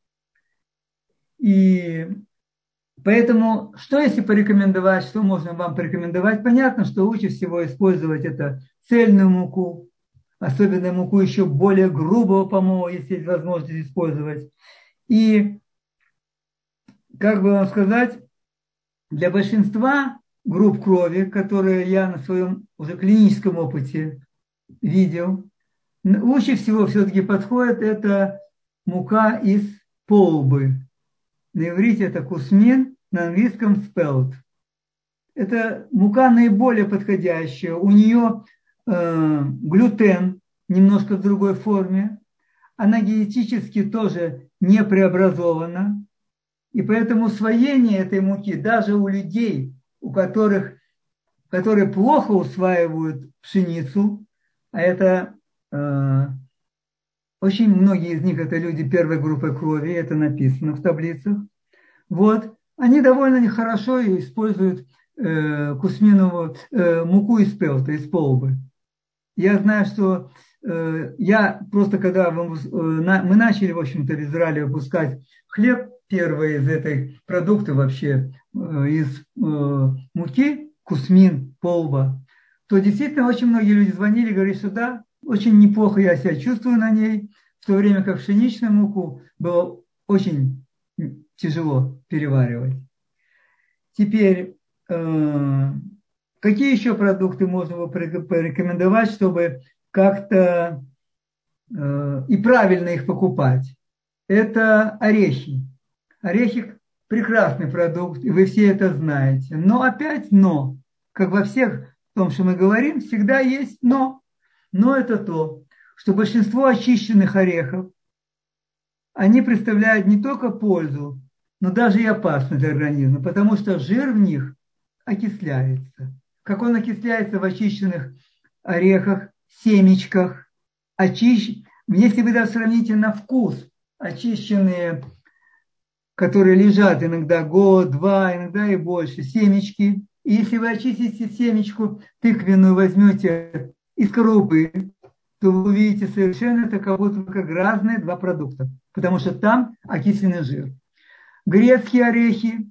И поэтому, что если порекомендовать, что можно вам порекомендовать? Понятно, что лучше всего использовать это цельную муку, особенно муку еще более грубого помола, если есть возможность использовать. И, как бы вам сказать, для большинства групп крови, которые я на своем уже клиническом опыте видел, лучше всего все-таки подходит это мука из полбы. На иврите это кусмин, на английском spelt. Это мука наиболее подходящая. У нее э, глютен немножко в другой форме. Она генетически тоже не преобразована. И поэтому усвоение этой муки даже у людей, у которых, которые плохо усваивают пшеницу, а это э, очень многие из них это люди первой группы крови, это написано в таблицах. Вот, они довольно хорошо используют э, кусминовую э, муку из пелта, из полбы. Я знаю, что э, я просто когда мы, э, мы начали, в общем-то, в Израиле выпускать хлеб, первый из этой продукта вообще, э, из э, муки, кусмин, полба, то действительно очень многие люди звонили говорили, что да, очень неплохо я себя чувствую на ней, в то время как пшеничную муку было очень тяжело переваривать. Теперь, э, какие еще продукты можно было порекомендовать, чтобы как-то э, и правильно их покупать? Это орехи. Орехи – прекрасный продукт, и вы все это знаете. Но опять но, как во всех том, что мы говорим, всегда есть но. Но это то, что большинство очищенных орехов, они представляют не только пользу, но даже и опасность для организма, потому что жир в них окисляется. Как он окисляется в очищенных орехах, семечках, очищ... если вы даже сравните на вкус очищенные, которые лежат иногда год, два, иногда и больше, семечки, и если вы очистите семечку тыквенную, возьмете из коробы, то вы увидите совершенно это как разные два продукта, потому что там окисленный жир. Грецкие орехи,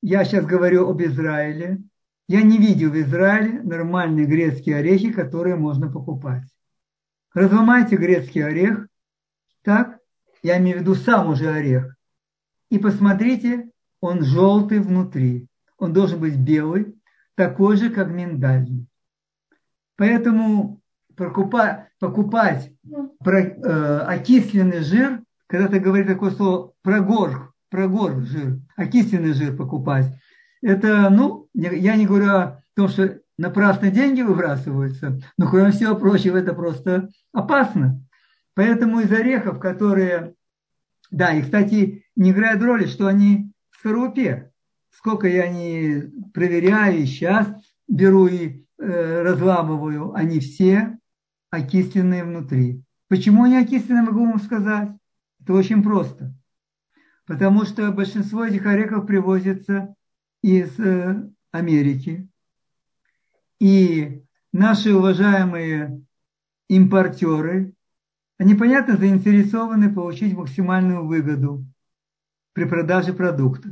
я сейчас говорю об Израиле, я не видел в Израиле нормальные грецкие орехи, которые можно покупать. Разломайте грецкий орех, так, я имею в виду сам уже орех, и посмотрите, он желтый внутри он должен быть белый, такой же, как миндальный. Поэтому покупать, покупать э, окисленный жир, когда ты говоришь такое слово прогор, прогор жир, окисленный жир покупать, Это, ну, я не говорю о том, что напрасно деньги выбрасываются, но кроме всего прочего это просто опасно. Поэтому из орехов, которые, да, и, кстати, не играет роли, что они в скорлупе. Сколько я не проверяю, и сейчас беру и э, разламываю, они все окисленные внутри. Почему они окисленные, могу вам сказать. Это очень просто. Потому что большинство этих орехов привозится из э, Америки. И наши уважаемые импортеры, они, понятно, заинтересованы получить максимальную выгоду при продаже продукта.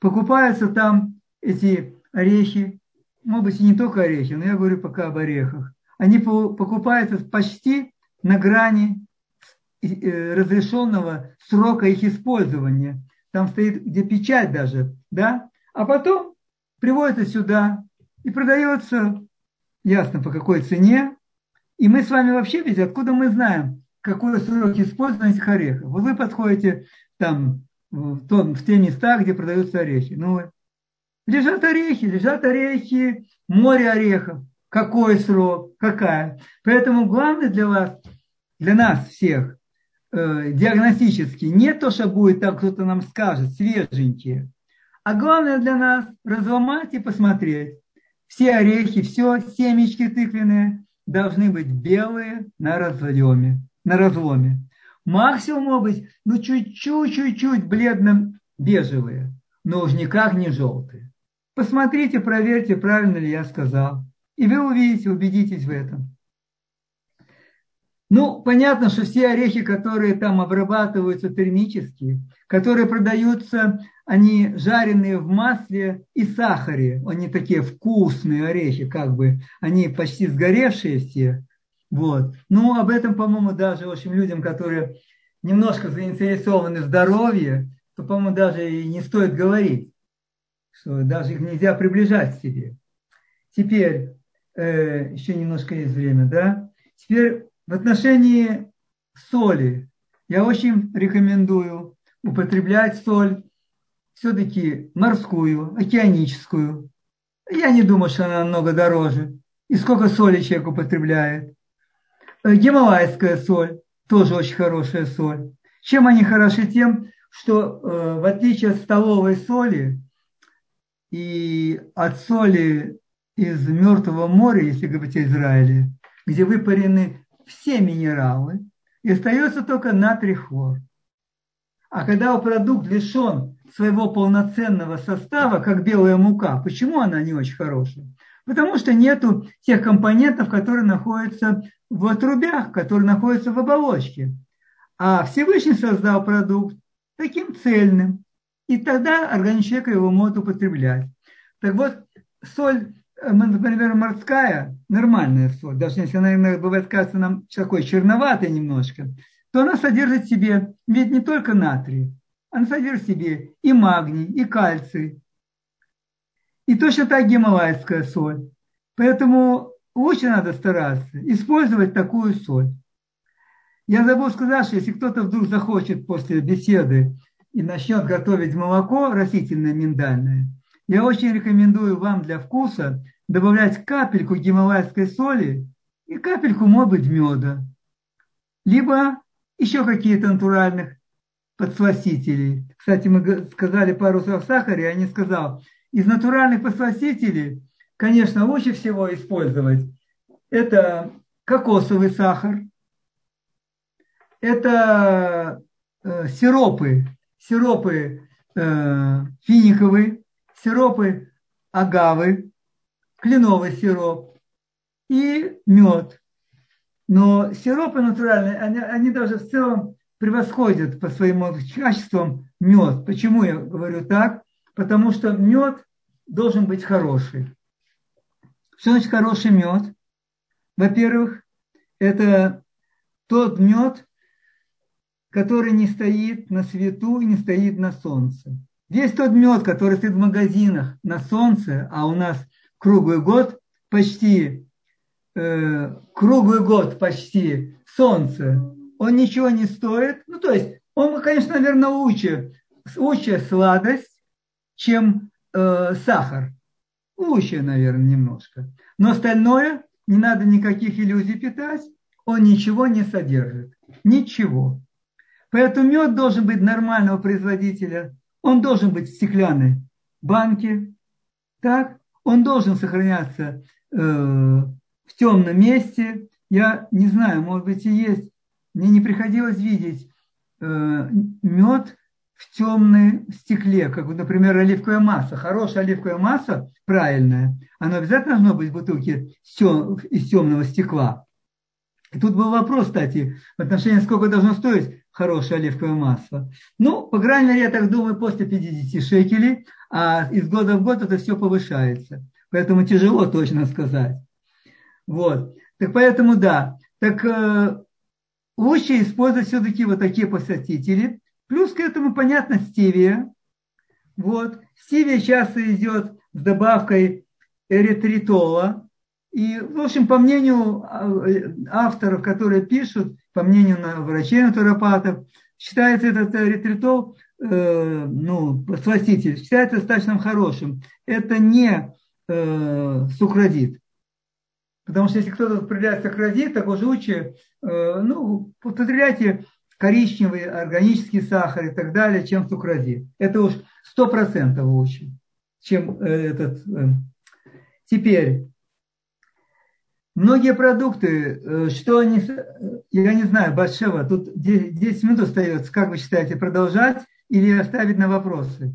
Покупаются там эти орехи, может быть, и не только орехи, но я говорю пока об орехах. Они покупаются почти на грани э, разрешенного срока их использования. Там стоит где печать даже, да? А потом приводится сюда и продается, ясно по какой цене. И мы с вами вообще ведь откуда мы знаем, какой срок использования этих орехов? Вы подходите там в, том, в те места, где продаются орехи. Ну, лежат орехи, лежат орехи, море орехов. Какой срок, какая. Поэтому главное для вас, для нас всех, э, диагностически, не то, что будет так, кто-то нам скажет, свеженькие, а главное для нас разломать и посмотреть. Все орехи, все семечки тыквенные должны быть белые на разломе. На разломе. Максимум может быть, ну чуть-чуть, чуть-чуть бледно-бежевые, но уж никак не желтые. Посмотрите, проверьте, правильно ли я сказал. И вы увидите, убедитесь в этом. Ну, понятно, что все орехи, которые там обрабатываются термически, которые продаются, они жареные в масле и сахаре. Они такие вкусные орехи, как бы. Они почти сгоревшие все. Вот. Ну, об этом, по-моему, даже, в общем, людям, которые немножко заинтересованы в здоровье, то, по-моему, даже и не стоит говорить, что даже их нельзя приближать к себе. Теперь, э, еще немножко есть время, да? Теперь в отношении соли я очень рекомендую употреблять соль все-таки морскую, океаническую. Я не думаю, что она намного дороже. И сколько соли человек употребляет. Э, гималайская соль, тоже очень хорошая соль. Чем они хороши? Тем, что э, в отличие от столовой соли и от соли из Мертвого моря, если говорить о Израиле, где выпарены все минералы, и остается только натрий хлор. А когда продукт лишен своего полноценного состава, как белая мука, почему она не очень хорошая? Потому что нету тех компонентов, которые находятся в отрубях, которые находятся в оболочке. А Всевышний создал продукт таким цельным. И тогда организм человека его может употреблять. Так вот, соль Э, например, морская, нормальная соль, даже если она иногда бывает кажется нам такой черноватой немножко, то она содержит в себе, ведь не только натрий, она содержит в себе и магний, и кальций. И точно так гималайская соль. Поэтому очень надо стараться использовать такую соль. Я забыл сказать, что если кто-то вдруг захочет после беседы и начнет готовить молоко растительное миндальное – я очень рекомендую вам для вкуса добавлять капельку гималайской соли и капельку, может быть, меда. Либо еще какие-то натуральных подсластителей. Кстати, мы сказали пару слов о сахаре, я не сказал. Из натуральных подсластителей, конечно, лучше всего использовать это кокосовый сахар, это э, сиропы, сиропы э, финиковые, сиропы агавы, кленовый сироп и мед. Но сиропы натуральные, они, они даже в целом превосходят по своим качествам мед. Почему я говорю так? Потому что мед должен быть хороший. Что значит хороший мед? Во-первых, это тот мед, который не стоит на свету и не стоит на солнце. Весь тот мед, который стоит в магазинах на солнце, а у нас круглый год почти, э, круглый год почти солнце, он ничего не стоит. Ну, то есть, он, конечно, наверное, лучше, лучше сладость, чем э, сахар. Лучше, наверное, немножко. Но остальное не надо никаких иллюзий питать, он ничего не содержит. Ничего. Поэтому мед должен быть нормального производителя. Он должен быть в стеклянной банке. Так? Он должен сохраняться э, в темном месте. Я не знаю, может быть и есть. Мне не приходилось видеть э, мед в темном стекле, как, например, оливковая масса. Хорошая оливковая масса, правильная, она обязательно должна быть в бутылке из темного стекла. И тут был вопрос, кстати, в отношении, сколько должно стоить хорошее оливковое масло. Ну, по крайней мере, я так думаю, после 50 шекелей, а из года в год это все повышается. Поэтому тяжело точно сказать. Вот. Так поэтому да. Так э, лучше использовать все-таки вот такие посетители. Плюс к этому, понятно, стевия. Вот. Стевия часто идет с добавкой эритритола. И, в общем, по мнению а, авторов, которые пишут, по мнению врачей натуропатов, считается этот эритритол, э, ну, спаситель, считается достаточно хорошим. Это не э, сукрадит. Потому что если кто-то употребляет сахарозит, так уже лучше, э, ну, употребляйте коричневый органический сахар и так далее, чем сукразит. Это уж сто процентов лучше, чем э, этот. Э. Теперь, многие продукты, э, что они, я не знаю, Батшева, тут 10 минут остается, как вы считаете, продолжать или оставить на вопросы?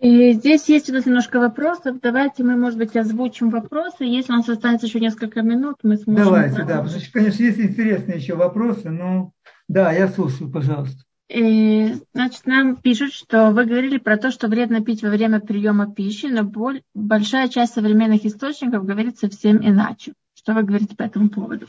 И здесь есть у нас немножко вопросов. Давайте мы, может быть, озвучим вопросы. Если у нас останется еще несколько минут, мы сможем...
Давайте, продолжить. да. Потому что, конечно, есть интересные еще вопросы, но да, я слушаю, пожалуйста.
И, значит, нам пишут, что вы говорили про то, что вредно пить во время приема пищи, но боль, большая часть современных источников говорит совсем иначе. Что вы говорите по этому поводу?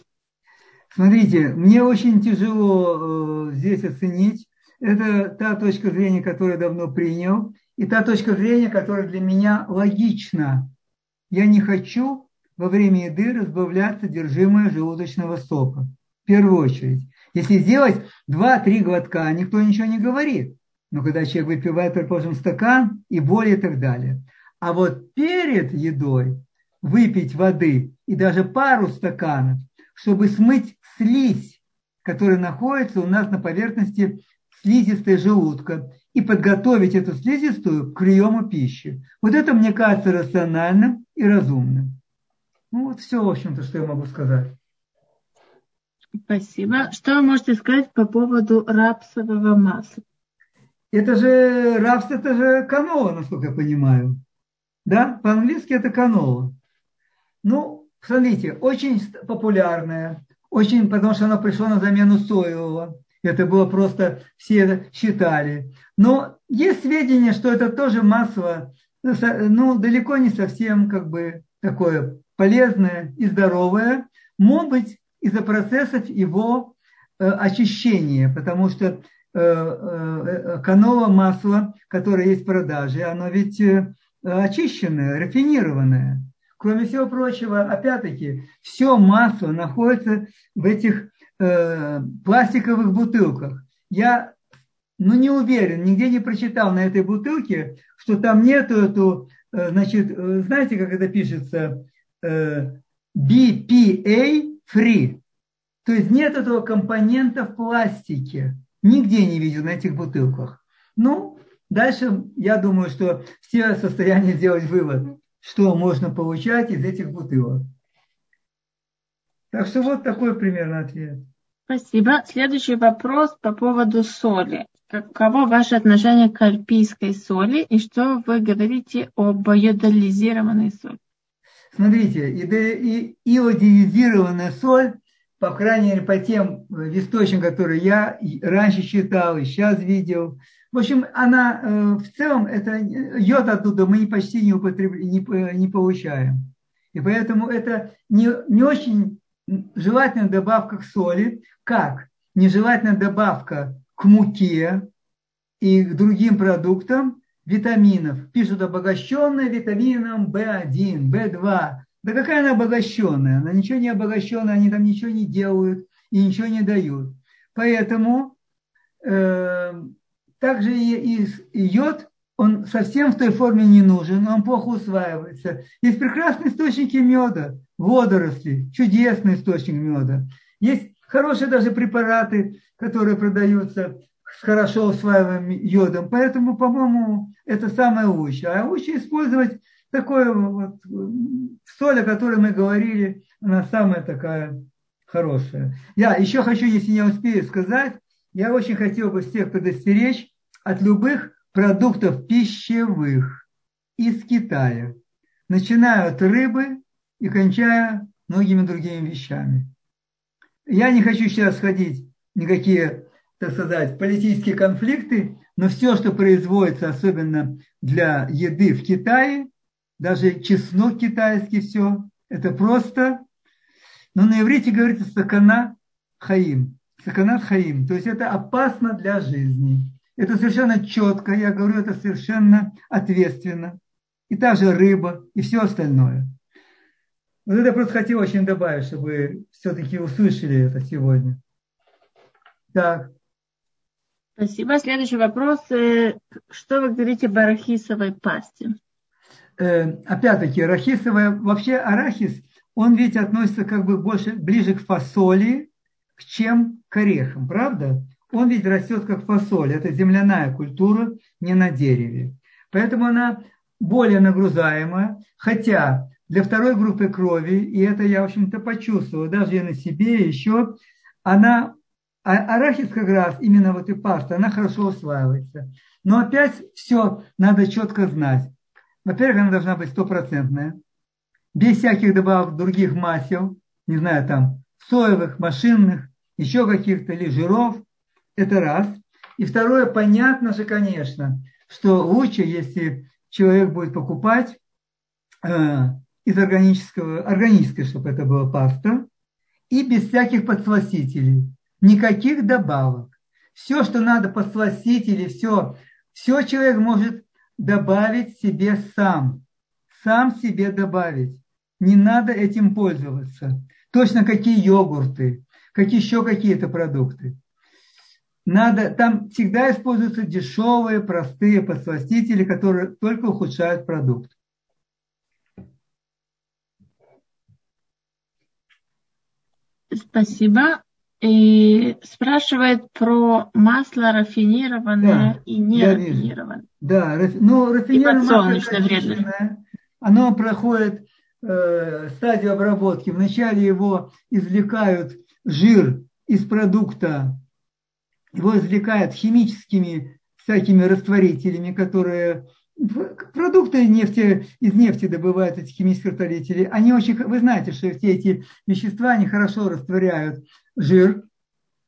Смотрите, мне очень тяжело э, здесь оценить. Это та точка зрения, которую я давно принял. И та точка зрения, которая для меня логична. Я не хочу во время еды разбавлять содержимое желудочного сока. В первую очередь. Если сделать 2-3 глотка, никто ничего не говорит. Но когда человек выпивает, предположим, стакан и более и так далее. А вот перед едой выпить воды и даже пару стаканов, чтобы смыть слизь, которая находится у нас на поверхности слизистой желудка и подготовить эту слизистую к приему пищи. Вот это мне кажется рациональным и разумным. Ну вот все, в общем-то, что я могу сказать.
Спасибо. Что вы можете сказать по поводу рапсового масла?
Это же рапс, это же канола, насколько я понимаю. Да, по-английски это канола. Ну, смотрите, очень популярная, очень, потому что она пришла на замену соевого. Это было просто, все считали. Но есть сведения, что это тоже масло, ну, далеко не совсем как бы такое полезное и здоровое. Может быть, из-за процессов его э, очищения, потому что э, э, канола масло, которое есть в продаже, оно ведь очищенное, рафинированное. Кроме всего прочего, опять-таки, все масло находится в этих э, пластиковых бутылках. Я ну, не уверен, нигде не прочитал на этой бутылке, что там нету эту, значит, знаете, как это пишется, э, BPA free. То есть нет этого компонента в пластике. Нигде не видел на этих бутылках. Ну, дальше я думаю, что все в состоянии сделать вывод, что можно получать из этих бутылок. Так что вот такой примерно ответ.
Спасибо. Следующий вопрос по поводу соли. Каково ваше отношение к альпийской соли и что вы говорите об иодализированной соли?
Смотрите, иодизированная соль, по крайней мере, по тем источникам, которые я раньше читал и сейчас видел, в общем, она э, в целом, это йод оттуда мы почти не, употреб... не, не получаем. И поэтому это не, не очень желательная добавка к соли, как? Нежелательная добавка к муке и к другим продуктам витаминов. Пишут обогащенная витамином В1, В2. Да какая она обогащенная? Она ничего не обогащенная, они там ничего не делают и ничего не дают. Поэтому э, также и, и, йод он совсем в той форме не нужен, он плохо усваивается. Есть прекрасные источники меда, водоросли, чудесный источник меда. Есть хорошие даже препараты, которые продаются хорошо усваиваемым йодом. Поэтому, по-моему, это самое лучшее. А лучше использовать такое вот соль, о которой мы говорили, она самая такая хорошая. Я еще хочу, если не успею сказать, я очень хотел бы всех предостеречь от любых продуктов пищевых из Китая, начиная от рыбы и кончая многими другими вещами. Я не хочу сейчас ходить никакие, так сказать, политические конфликты, но все, что производится, особенно для еды в Китае, даже чеснок китайский, все, это просто, но на иврите говорится сакана хаим, саканат хаим, то есть это опасно для жизни. Это совершенно четко, я говорю, это совершенно ответственно. И та же рыба, и все остальное. Вот это просто хотел очень добавить, чтобы все-таки услышали это сегодня. Так.
Спасибо. Следующий вопрос. Э, что вы говорите об арахисовой пасте?
Э, опять-таки, арахисовая, вообще арахис, он ведь относится как бы больше, ближе к фасоли, чем к орехам, правда? Он ведь растет как фасоль, это земляная культура, не на дереве. Поэтому она более нагрузаемая, хотя для второй группы крови, и это я, в общем-то, почувствовал, даже и на себе еще, она, а арахис как раз, именно вот и паста, она хорошо усваивается. Но опять все надо четко знать. Во-первых, она должна быть стопроцентная, без всяких добавок других масел, не знаю, там, соевых, машинных, еще каких-то, или жиров. Это раз. И второе, понятно же, конечно, что лучше, если человек будет покупать э, из органического, органической, чтобы это была паста, и без всяких подсластителей. Никаких добавок. Все, что надо подсластители, все, все человек может добавить себе сам. Сам себе добавить. Не надо этим пользоваться. Точно какие йогурты, как еще какие-то продукты. Надо, там всегда используются дешевые, простые подсластители, которые только ухудшают продукт.
Спасибо. И спрашивает про масло рафинированное да, и не рафинированное.
Да, раф... ну рафинированное масло оно проходит э, стадию обработки. Вначале его извлекают жир из продукта, его извлекают химическими всякими растворителями, которые продукты нефти, из нефти добывают эти химические растворители, они очень, вы знаете, что все эти вещества, они хорошо растворяют жир,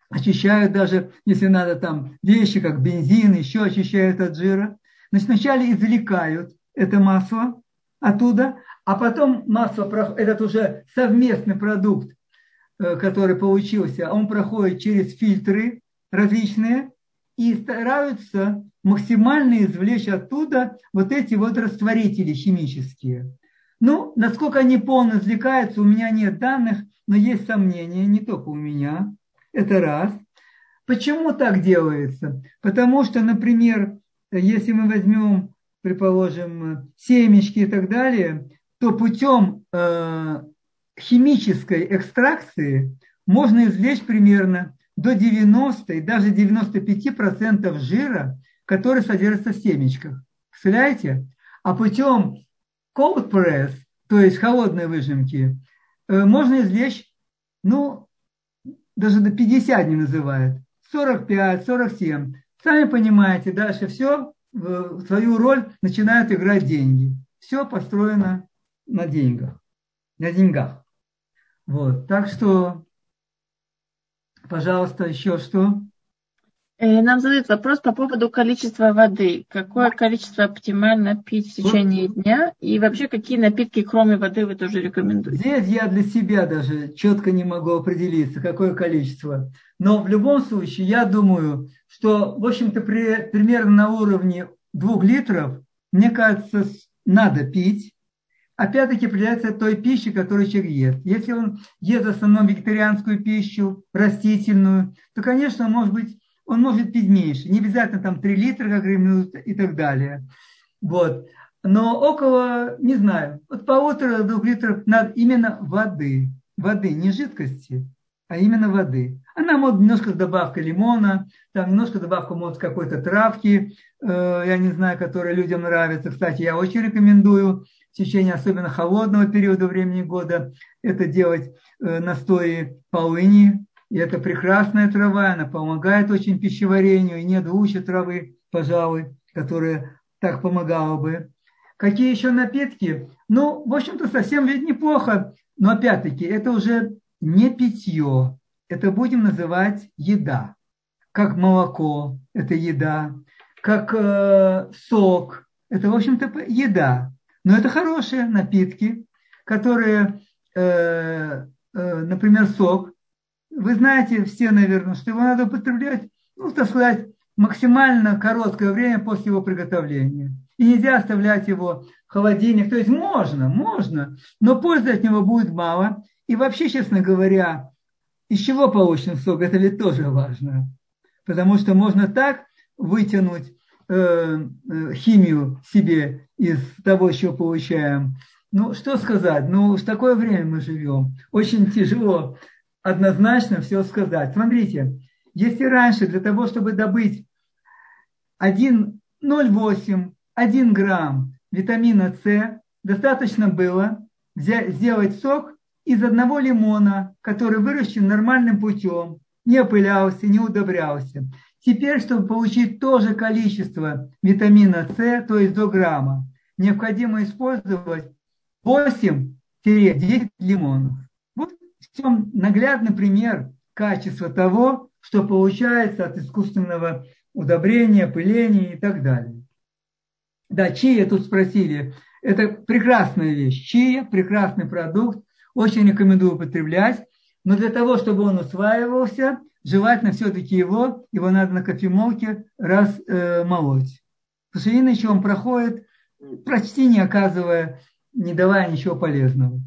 очищают даже, если надо, там вещи, как бензин, еще очищают от жира. Значит, вначале извлекают это масло оттуда, а потом масло, этот уже совместный продукт, э, который получился, он проходит через фильтры различные и стараются максимально извлечь оттуда вот эти вот растворители химические. Ну, насколько они полно извлекаются, у меня нет данных, но есть сомнения, не только у меня. Это раз. Почему так делается? Потому что, например, если мы возьмем, предположим, семечки и так далее, то путем э, химической экстракции можно извлечь примерно до 90 и даже 95% жира, который содержится в семечках. Представляете? А путем cold press, то есть холодной выжимки, э, можно извлечь, ну, даже до 50 не называют, 45, 47. Сами понимаете, дальше все в свою роль начинают играть деньги. Все построено на деньгах. На деньгах. Вот. Так что, пожалуйста, еще что?
Э, нам задают вопрос по поводу количества воды. Какое количество оптимально пить в течение дня? И вообще, какие напитки, кроме воды, вы тоже рекомендуете?
Здесь я для себя даже четко не могу определиться, какое количество. Но в любом случае, я думаю, что, в общем-то, при, примерно на уровне двух литров, мне кажется, надо пить. Опять-таки, определяется той пищи, которую человек ест. Если он ест в основном вегетарианскую пищу, растительную, то, конечно, может быть, он может пить меньше. Не обязательно там 3 литра, как говорим, и так далее. Вот. Но около, не знаю, от полутора до двух литров надо именно воды. Воды, не жидкости, а именно воды. Она может немножко с добавкой лимона, там немножко добавка может какой-то травки, э, я не знаю, которая людям нравится. Кстати, я очень рекомендую течение особенно холодного периода времени года это делать э, настои полыни. И это прекрасная трава, она помогает очень пищеварению. И нет лучше травы, пожалуй, которая так помогала бы. Какие еще напитки? Ну, в общем-то, совсем ведь неплохо. Но опять-таки, это уже не питье, это будем называть еда. Как молоко – это еда, как э, сок – это, в общем-то, еда. Но это хорошие напитки, которые, э, э, например, сок. Вы знаете все, наверное, что его надо употреблять, ну, так сказать, максимально короткое время после его приготовления. И нельзя оставлять его в холодильник. То есть можно, можно, но пользы от него будет мало. И вообще, честно говоря, из чего получен сок, это ведь тоже важно. Потому что можно так вытянуть химию себе из того, что получаем. Ну, что сказать? Ну, в такое время мы живем. Очень тяжело однозначно все сказать. Смотрите, если раньше для того, чтобы добыть 1,08, 1 грамм витамина С, достаточно было взять, сделать сок из одного лимона, который выращен нормальным путем, не опылялся, не удобрялся. Теперь, чтобы получить то же количество витамина С, то есть до грамма, необходимо использовать 8-10 лимонов. Вот в чем наглядный пример качества того, что получается от искусственного удобрения, пыления и так далее. Да, чия тут спросили. Это прекрасная вещь. Чия – прекрасный продукт, очень рекомендую употреблять. Но для того, чтобы он усваивался, желательно все-таки его, его надо на кофемолке размолоть. Э, Потому что иначе он проходит, почти не оказывая, не давая ничего полезного.